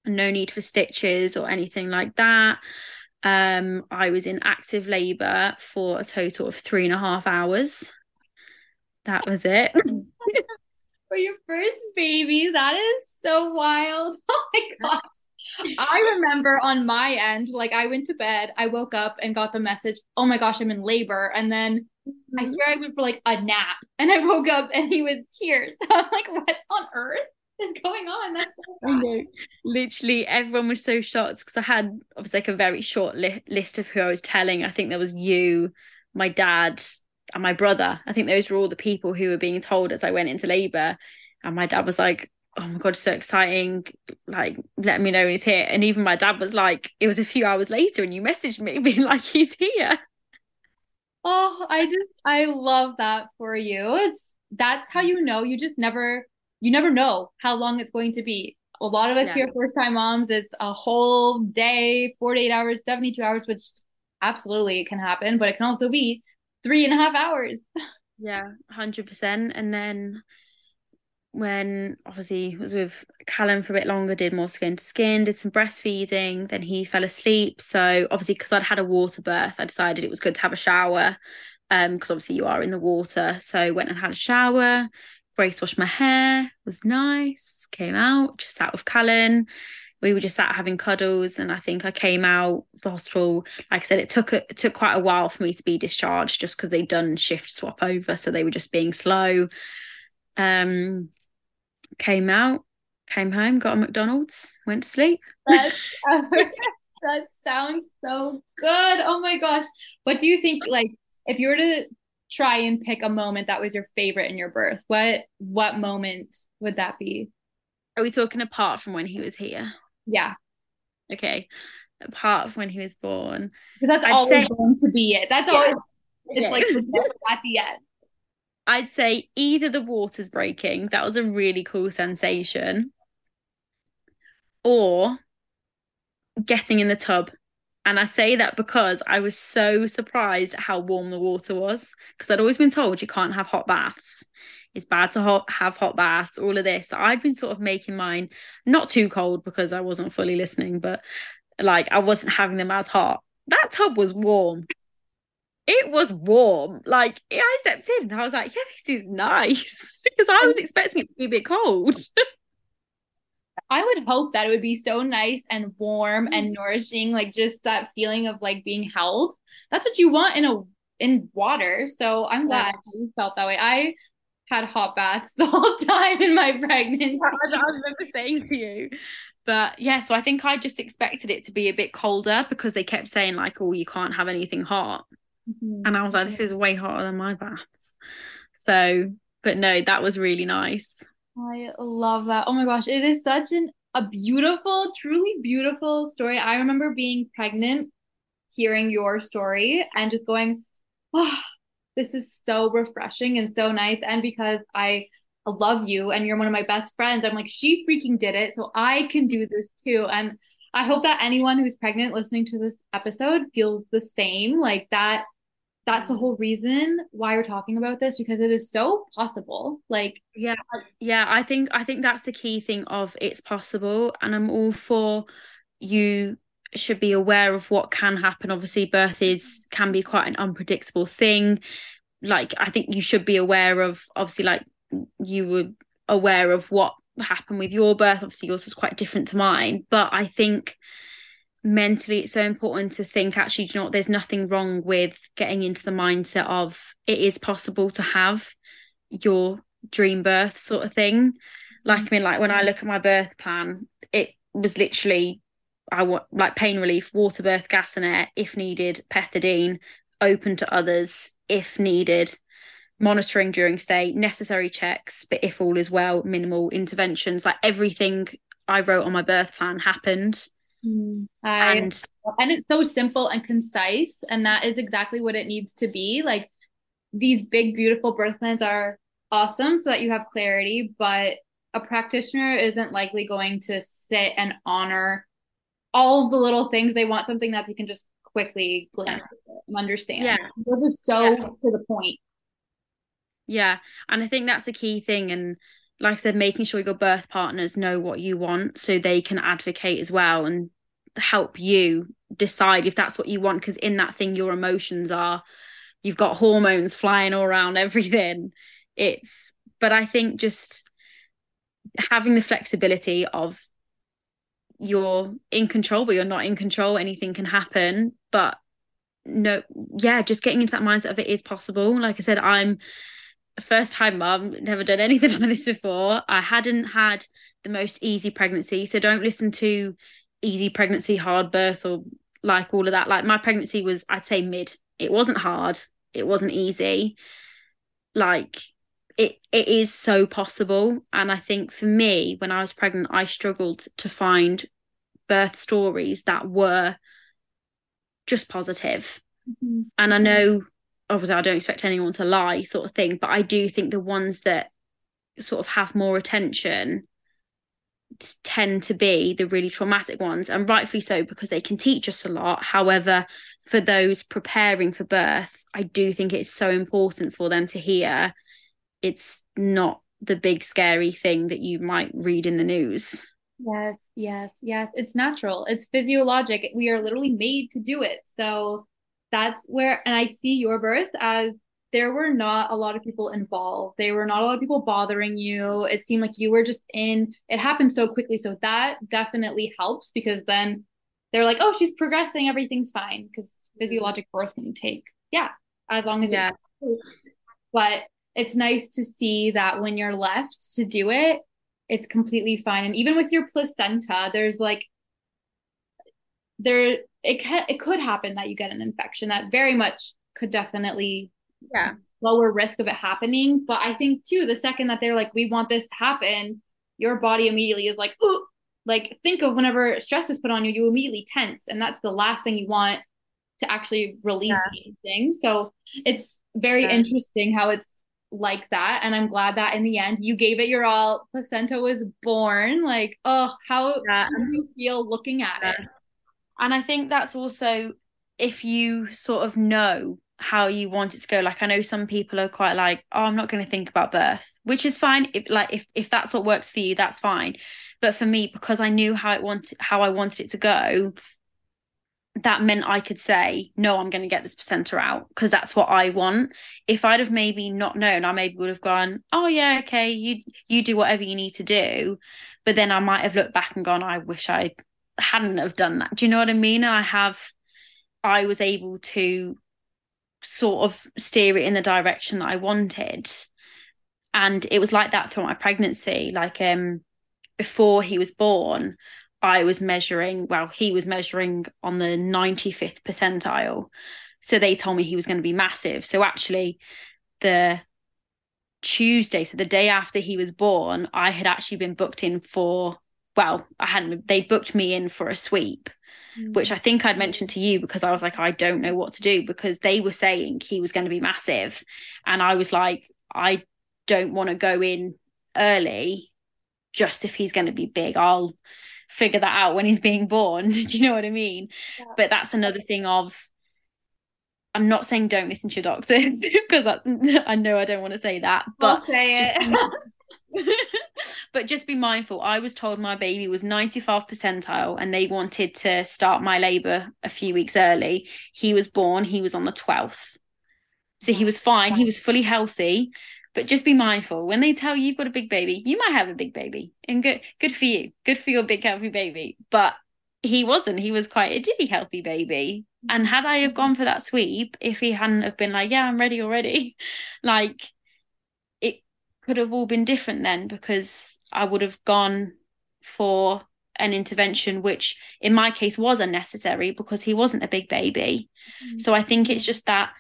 no need for stitches or anything like that. Um, I was in active labour for a total of three and a half hours. That was it. for your first baby, that is so wild. Oh my gosh. I remember on my end, like I went to bed, I woke up and got the message, oh my gosh, I'm in labor. And then mm-hmm. I swear I went for like a nap and I woke up and he was here. So I'm like, what on earth? is going on? That's so I know. Literally, everyone was so shocked because I had obviously like a very short li- list of who I was telling. I think there was you, my dad, and my brother. I think those were all the people who were being told as I went into labour. And my dad was like, "Oh my god, so exciting! Like, let me know when he's here." And even my dad was like, "It was a few hours later, and you messaged me being like, he's here." Oh, I just I love that for you. It's that's how mm. you know. You just never you never know how long it's going to be. A lot of us yeah. here, first time moms, it's a whole day, 48 hours, 72 hours, which absolutely can happen, but it can also be three and a half hours. Yeah, 100%. And then when obviously was with Callan for a bit longer, did more skin to skin, did some breastfeeding, then he fell asleep. So obviously, because I'd had a water birth, I decided it was good to have a shower. Um, because obviously you are in the water. So went and had a shower, Grace washed my hair, was nice, came out, just sat with Callan. We were just sat having cuddles, and I think I came out of the hospital. Like I said, it took it took quite a while for me to be discharged, just because they'd done shift swap over, so they were just being slow. Um, came out, came home, got a McDonald's, went to sleep. That sounds so good. Oh my gosh. What do you think? Like, if you were to try and pick a moment that was your favorite in your birth, what what moment would that be? Are we talking apart from when he was here? Yeah. Okay. Apart from when he was born. Because that's I'd always say, going to be it. That's yeah. always it's like at the end. I'd say either the water's breaking, that was a really cool sensation, or getting in the tub And I say that because I was so surprised at how warm the water was. Because I'd always been told you can't have hot baths. It's bad to hot, have hot baths, all of this. So I'd been sort of making mine not too cold because I wasn't fully listening, but like I wasn't having them as hot. That tub was warm. It was warm. Like I stepped in I was like, yeah, this is nice. because I was expecting it to be a bit cold. I would hope that it would be so nice and warm and mm. nourishing, like just that feeling of like being held. That's what you want in a in water. So I'm glad yeah. you felt that way. I had hot baths the whole time in my pregnancy. I, I remember saying to you. But yeah, so I think I just expected it to be a bit colder because they kept saying like, "Oh, you can't have anything hot," mm-hmm. and I was like, "This is way hotter than my baths." So, but no, that was really nice. I love that. Oh my gosh, it is such an a beautiful, truly beautiful story. I remember being pregnant, hearing your story, and just going, "Oh, this is so refreshing and so nice." And because I love you and you're one of my best friends, I'm like, she freaking did it, so I can do this too. And I hope that anyone who's pregnant listening to this episode feels the same. Like that that's the whole reason why we're talking about this because it is so possible. Like yeah yeah i think i think that's the key thing of it's possible and i'm all for you should be aware of what can happen. Obviously birth is can be quite an unpredictable thing. Like i think you should be aware of obviously like you were aware of what happened with your birth. Obviously yours was quite different to mine but i think mentally it's so important to think actually you know what, there's nothing wrong with getting into the mindset of it is possible to have your dream birth sort of thing. Like i mean like when i look at my birth plan it was literally i want like pain relief water birth gas and air if needed pethidine open to others if needed monitoring during stay necessary checks but if all is well minimal interventions. Like everything i wrote on my birth plan happened Mm, I, and and it's so simple and concise, and that is exactly what it needs to be. Like these big, beautiful birth plans are awesome, so that you have clarity. But a practitioner isn't likely going to sit and honor all of the little things. They want something that they can just quickly glance yeah. and understand. Yeah, those are so yeah. to the point. Yeah, and I think that's a key thing, and like I said, making sure your birth partners know what you want so they can advocate as well and help you decide if that's what you want. Because in that thing, your emotions are, you've got hormones flying all around everything. It's, but I think just having the flexibility of you're in control, but you're not in control, anything can happen. But no, yeah, just getting into that mindset of it is possible. Like I said, I'm, first time mum, never done anything like this before. I hadn't had the most easy pregnancy. So don't listen to easy pregnancy, hard birth, or like all of that. Like my pregnancy was, I'd say mid. It wasn't hard. It wasn't easy. Like it it is so possible. And I think for me, when I was pregnant, I struggled to find birth stories that were just positive. Mm-hmm. And I know obviously I don't expect anyone to lie sort of thing, but I do think the ones that sort of have more attention tend to be the really traumatic ones and rightfully so because they can teach us a lot. However for those preparing for birth i do think it's so important for them to hear it's not the big scary thing that you might read in the news. Yes yes yes. It's natural. It's physiologic. We are literally made to do it. So that's where and i see your birth as there were not a lot of people involved. There were not a lot of people bothering you. It seemed like you were just in it happened so quickly. So that definitely helps because then they're like oh she's progressing. Everything's fine. Because physiologic birth can take yeah as long as yeah. But it's nice to see that when you're left to do it it's completely fine. And even with your placenta there's like there it can, it could happen that you get an infection that very much could definitely yeah. lower risk of it happening. But i think too the second that they're like we want this to happen your body immediately is like oh like think of whenever stress is put on you you immediately tense and that's the last thing you want to actually release yeah. anything. So it's very yeah. interesting how it's like that and i'm glad that in the end you gave it your all. Placenta was born. Like oh how, yeah. how do you feel looking at it And I think that's also if you sort of know how you want it to go. Like I know some people are quite like, oh, I'm not going to think about birth, which is fine. If like if if that's what works for you, that's fine. But for me, because I knew how it wanted how I wanted it to go, that meant I could say, no, I'm going to get this placenta out because that's what I want. If I'd have maybe not known, I maybe would have gone, oh yeah, okay, you you do whatever you need to do. But then I might have looked back and gone, I wish I hadn't have done that. Do you know what I mean? I have, I was able to sort of steer it in the direction that I wanted. And it was like that throughout my pregnancy. Like um before he was born, I was measuring, well, he was measuring on the 95th percentile. So they told me he was going to be massive. So actually, the Tuesday, so the day after he was born, I had actually been booked in for, well, I hadn't, they booked me in for a sweep, mm. which I think I'd mentioned to you because I was like, I don't know what to do because they were saying he was going to be massive. And I was like, I don't want to go in early just if he's going to be big. I'll, figure that out when he's being born. Do you know what I mean? Yeah. But that's another thing of I'm not saying don't listen to your doctors because that's I know I don't want to say that. But I'll say it. But just be mindful. I was told my baby was 95 percentile and they wanted to start my labour a few weeks early. He was born, he was on the 12th. So he was fine, he was fully healthy, but just be mindful when they tell you you've got a big baby, you might have a big baby. And good good for you. Good for your big healthy baby. But he wasn't. He was quite a diddy healthy baby. And had I have gone for that sweep, if he hadn't have been like, Yeah, I'm ready already, like it could have all been different then because I would have gone for an intervention which in my case was unnecessary because he wasn't a big baby. Mm-hmm. So I think it's just that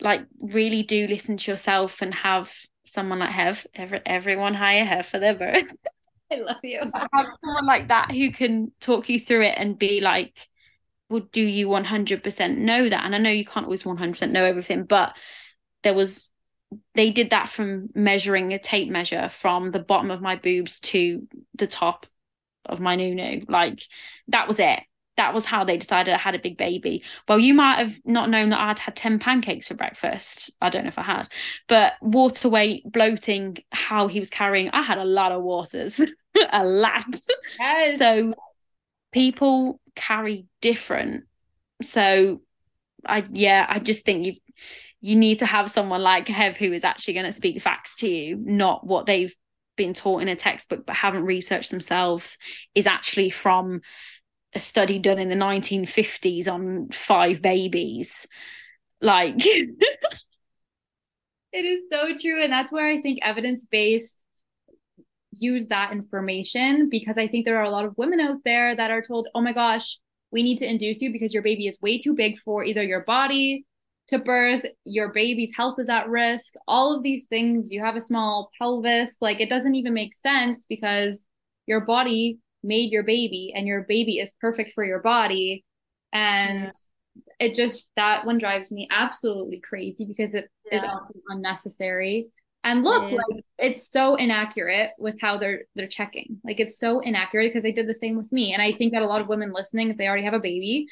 like really do listen to yourself and have someone like Hev, every, everyone hire Hev for their birth. I love you. have someone like that who can talk you through it and be like, well, do you 100% know that? And I know you can't always 100% know everything, but there was, they did that from measuring a tape measure from the bottom of my boobs to the top of my nunu. Like, that was it that was how they decided I had a big baby. Well, you might have not known that I'd had 10 pancakes for breakfast. I don't know if I had, but water weight, bloating, how he was carrying, I had a lot of waters, a lot. Yes. So people carry different. So I, yeah, I just think you've, you need to have someone like Hev who is actually going to speak facts to you, not what they've been taught in a textbook but haven't researched themselves is actually from a study done in the 1950s on five babies. Like it is so true and that's where i think evidence-based use that information because i think there are a lot of women out there that are told oh my gosh we need to induce you because your baby is way too big for either your body to birth your baby's health is at risk all of these things you have a small pelvis like it doesn't even make sense because your body made your baby and your baby is perfect for your body. And yeah. it just that one drives me absolutely crazy because it yeah. is often unnecessary. And look it like it's so inaccurate with how they're they're checking. Like it's so inaccurate because they did the same with me. And i think that a lot of women listening if they already have a baby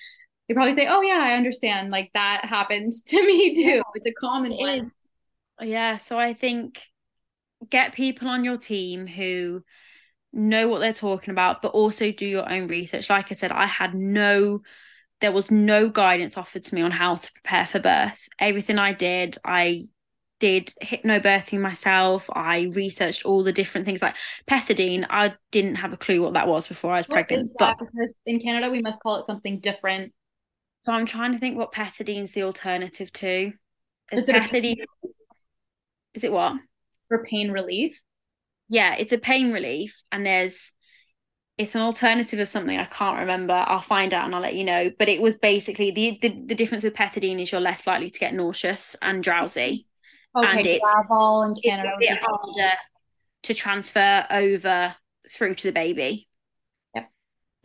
they probably say oh yeah i understand like that happens to me too yeah. it's a common it one yeah so i think get people on your team who know what they're talking about, but also do your own research. Like I said, I had no, there was no guidance offered to me on how to prepare for birth. Everything I did, I did hypnobirthing myself. I researched all the different things like pethidine. I didn't have a clue what that was before I was what pregnant. but because in Canada we must call it something different. So I'm trying to think what pethidine is the alternative to. Is, is pethidine? Is it what? For pain relief yeah, it's a pain relief, and there's it's an alternative of something I can't remember. I'll find out and I'll let you know. But it was basically the the, the difference with pethidine is you're less likely to get nauseous and drowsy. Okay, and it's, and Canada. It's a bit harder to transfer over through to the baby.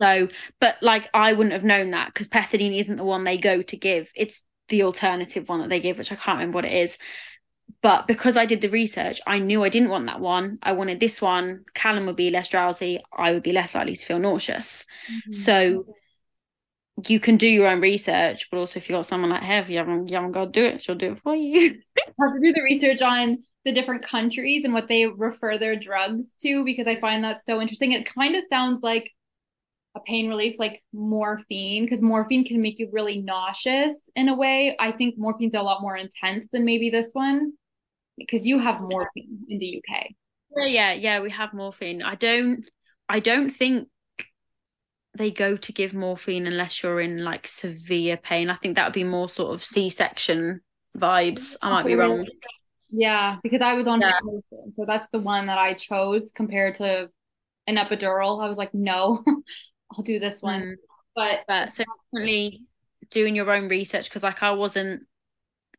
So, but like I wouldn't have known that because pethidine isn't the one they go to give. It's the alternative one that they give, which I can't remember what it is. But because I did the research, I knew I didn't want that one. I wanted this one. Callan would be less drowsy. I would be less likely to feel nauseous. Mm-hmm. So you can do your own research, but also if you've got someone like Hev, you haven't, you haven't got to do it, she'll do it for you. I have to do the research on the different countries and what they refer their drugs to because I find that so interesting. It kind of sounds like a pain relief like morphine because morphine can make you really nauseous in a way. I think morphine's a lot more intense than maybe this one because you have morphine in the UK. Yeah, yeah, yeah, we have morphine. I don't I don't think they go to give morphine unless you're in like severe pain. I think that would be more sort of C-section vibes. I might be wrong. Yeah, because I was on yeah. so that's the one that I chose compared to an epidural. I was like, no, I'll do this one. Mm. But but so definitely doing your own research because like I wasn't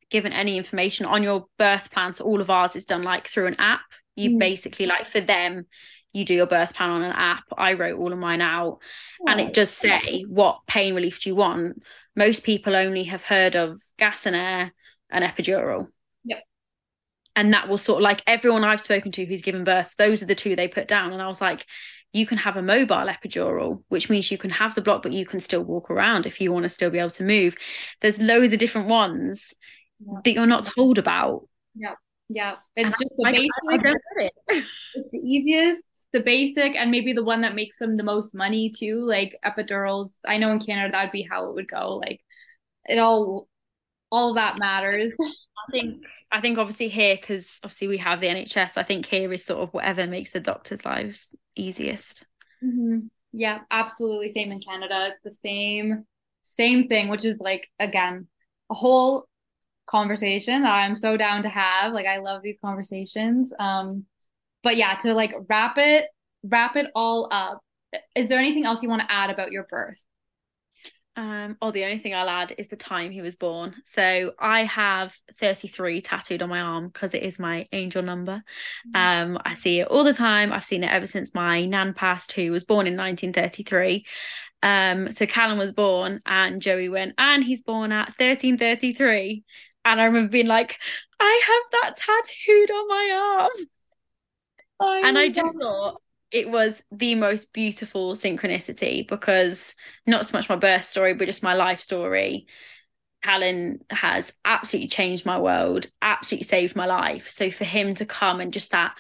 given any information on your birth plan. So all of ours is done like through an app. You mm. basically like for them, you do your birth plan on an app. I wrote all of mine out oh. and it does say what pain relief do you want. Most people only have heard of gas and air and epidural. Yep. And that was sort of like everyone I've spoken to who's given birth, those are the two they put down. And I was like, you can have a mobile epidural, which means you can have the block, but you can still walk around if you want to still be able to move. There's loads of different ones yeah. that you're not told about. Yeah. Yeah. It's and just the I, basic. I, get it. it's the easiest, the basic, and maybe the one that makes them the most money too. Like epidurals. I know in Canada that would be how it would go. Like it all all that matters. I think I think obviously here because obviously we have the NHS. I think here is sort of whatever makes the doctors' lives easiest. Mm-hmm. Yeah, absolutely. Same in Canada. It's the same same thing, which is like again a whole conversation that I'm so down to have. Like I love these conversations. Um, but yeah, to like wrap it wrap it all up. Is there anything else you want to add about your birth? Um, or oh, the only thing I'll add is the time he was born. So I have 33 tattooed on my arm because it is my angel number. Mm-hmm. Um, I see it all the time. I've seen it ever since my nan passed, who was born in 1933. Um, so Callan was born, and Joey went, and he's born at 1333. And I remember being like, I have that tattooed on my arm. Oh and I just thought it was the most beautiful synchronicity because not so much my birth story, but just my life story. Callan has absolutely changed my world, absolutely saved my life. So for him to come and just that,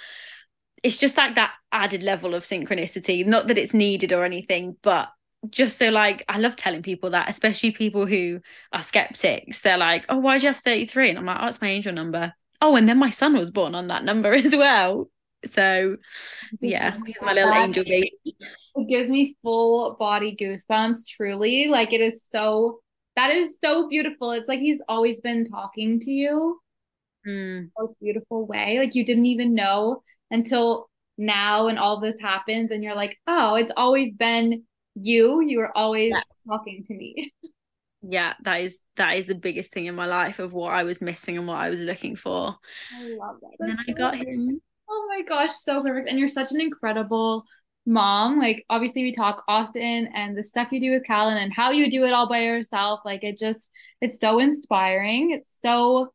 it's just like that added level of synchronicity. Not that it's needed or anything, but just so like I love telling people that, especially people who are skeptics. They're like, "Oh, why do you have thirty three? And I'm like, "Oh, it's my angel number." Oh, and then my son was born on that number as well. So yeah, my little that, angel baby. It gives me full body goosebumps, truly. Like it is so that is so beautiful. It's like he's always been talking to you. Mm. Most beautiful way. Like you didn't even know until now and all this happens and you're like, oh, it's always been you. You were always yeah. talking to me. yeah that is that is the biggest thing in my life of what i was missing and what i was looking for i love that and then so i got him Oh my gosh, so perfect. And you're such an incredible mom. Like obviously we talk often and the stuff you do with Callan and how you do it all by yourself. Like it just it's so inspiring. It's so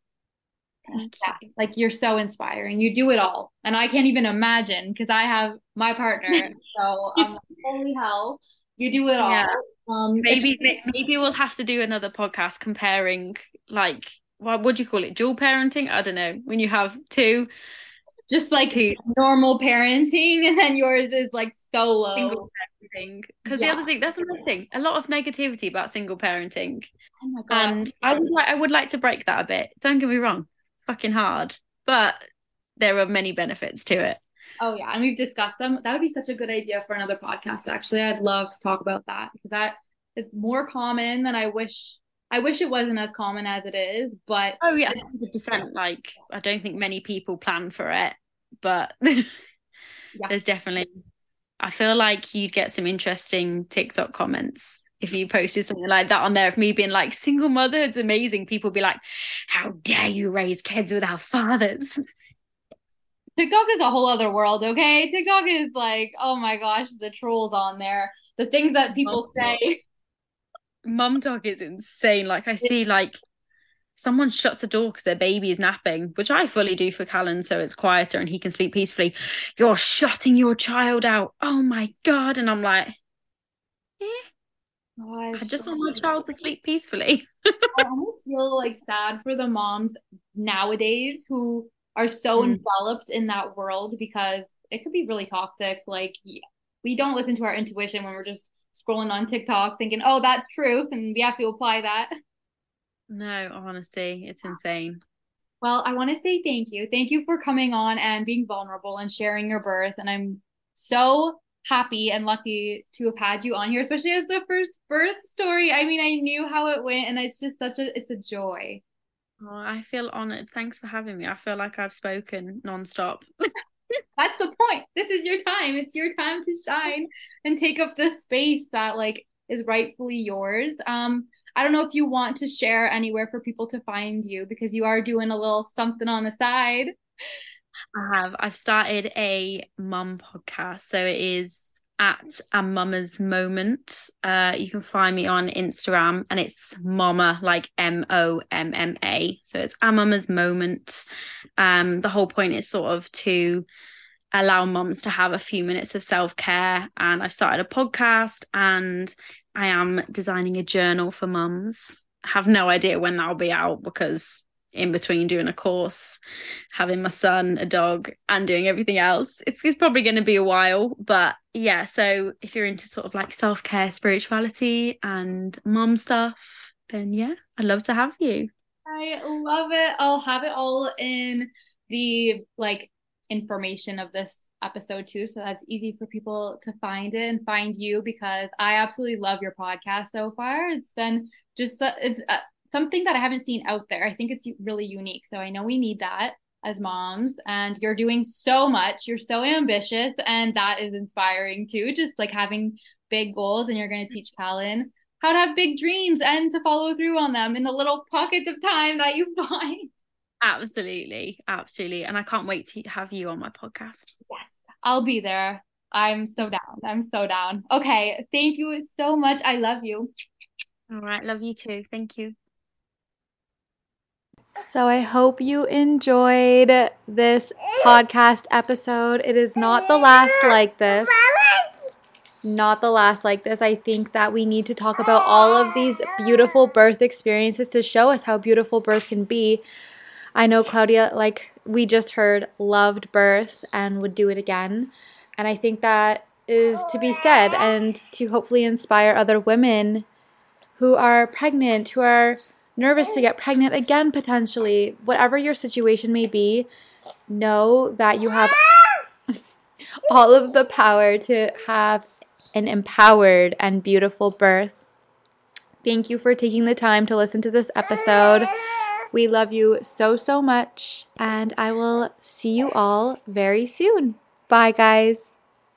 yeah, like you're so inspiring. You do it all. And I can't even imagine because I have my partner. so I'm like, holy hell, you do it all. Yeah. Um maybe maybe we'll have to do another podcast comparing like what would you call it? Dual parenting? I don't know. When you have two just like normal parenting and then yours is like solo. Because yeah. the other thing that's another thing a lot of negativity about single parenting. Oh my God. and i would like i would like to break that a bit. Don't get me wrong fucking hard but there are many benefits to it. Oh yeah and we've discussed them. That would be such a good idea for another podcast actually. I'd love to talk about that because that is more common than i wish I wish it wasn't as common as it is, but oh yeah, hundred percent. Like I don't think many people plan for it, but yeah. there's definitely I feel like you'd get some interesting TikTok comments if you posted something like that on there of me being like single motherhood's amazing. People be like how dare you raise kids without fathers? TikTok is a whole other world okay? TikTok is like oh my gosh the trolls on there. The things that people say mum talk is insane like I see like someone shuts the door because their baby is napping, which I fully do for Callan, so it's quieter and he can sleep peacefully. You're shutting your child out. Oh my god! And I'm like, eh. Gosh. I just want my child to sleep peacefully. I almost feel like sad for the moms nowadays who are so Mm. enveloped in that world because it could be really toxic. Like we don't listen to our intuition when we're just scrolling on TikTok thinking, "Oh, that's truth," and we have to apply that. No, honestly, it's insane. Well, I want to say thank you. Thank you for coming on and being vulnerable and sharing your birth. And I'm so happy and lucky to have had you on here, especially as the first birth story. I mean, I knew how it went, and it's just such a it's a joy. Oh, I feel honored. Thanks for having me. I feel like I've spoken nonstop. That's the point. This is your time. It's your time to shine and take up the space that like is rightfully yours. Um, I don't know if you want to share anywhere for people to find you because you are doing a little something on the side. I have. I've started a mum podcast. So it is at a momma's moment. Uh, you can find me on Instagram and it's momma, like M O M M A. So it's a momma's moment. Um, the whole point is sort of to allow mums to have a few minutes of self care. And I've started a podcast and I am designing a journal for mums. Have no idea when that'll be out because in between doing a course, having my son, a dog, and doing everything else. It's, it's probably going to be a while, but yeah. So if you're into sort of like self care, spirituality, and mom stuff, then yeah, I'd love to have you. I love it. I'll have it all in the like information of this episode too, so that's easy for people to find it and find you because I absolutely love your podcast so far. It's been just it's uh, something that I haven't seen out there. I think it's really unique. So I know we need that as moms and you're doing so much. You're so ambitious and that is inspiring too. Just like having big goals and you're going to teach Callan how to have big dreams and to follow through on them in the little pockets of time that you find. Absolutely, absolutely. And I can't wait to have you on my podcast. Yes, I'll be there. I'm so down. I'm so down. Okay, thank you so much. I love you. All right, love you too. Thank you. So I hope you enjoyed this podcast episode. It is not the last like this. Not the last like this. I think that we need to talk about all of these beautiful birth experiences to show us how beautiful birth can be. I know Claudia, like we just heard, loved birth and would do it again. And I think that is to be said and to hopefully inspire other women who are pregnant, who are nervous to get pregnant again, potentially. Whatever your situation may be, know that you have all of the power to have an empowered and beautiful birth. Thank you for taking the time to listen to this episode. We love you so, so much, and I will see you all very soon. Bye, guys.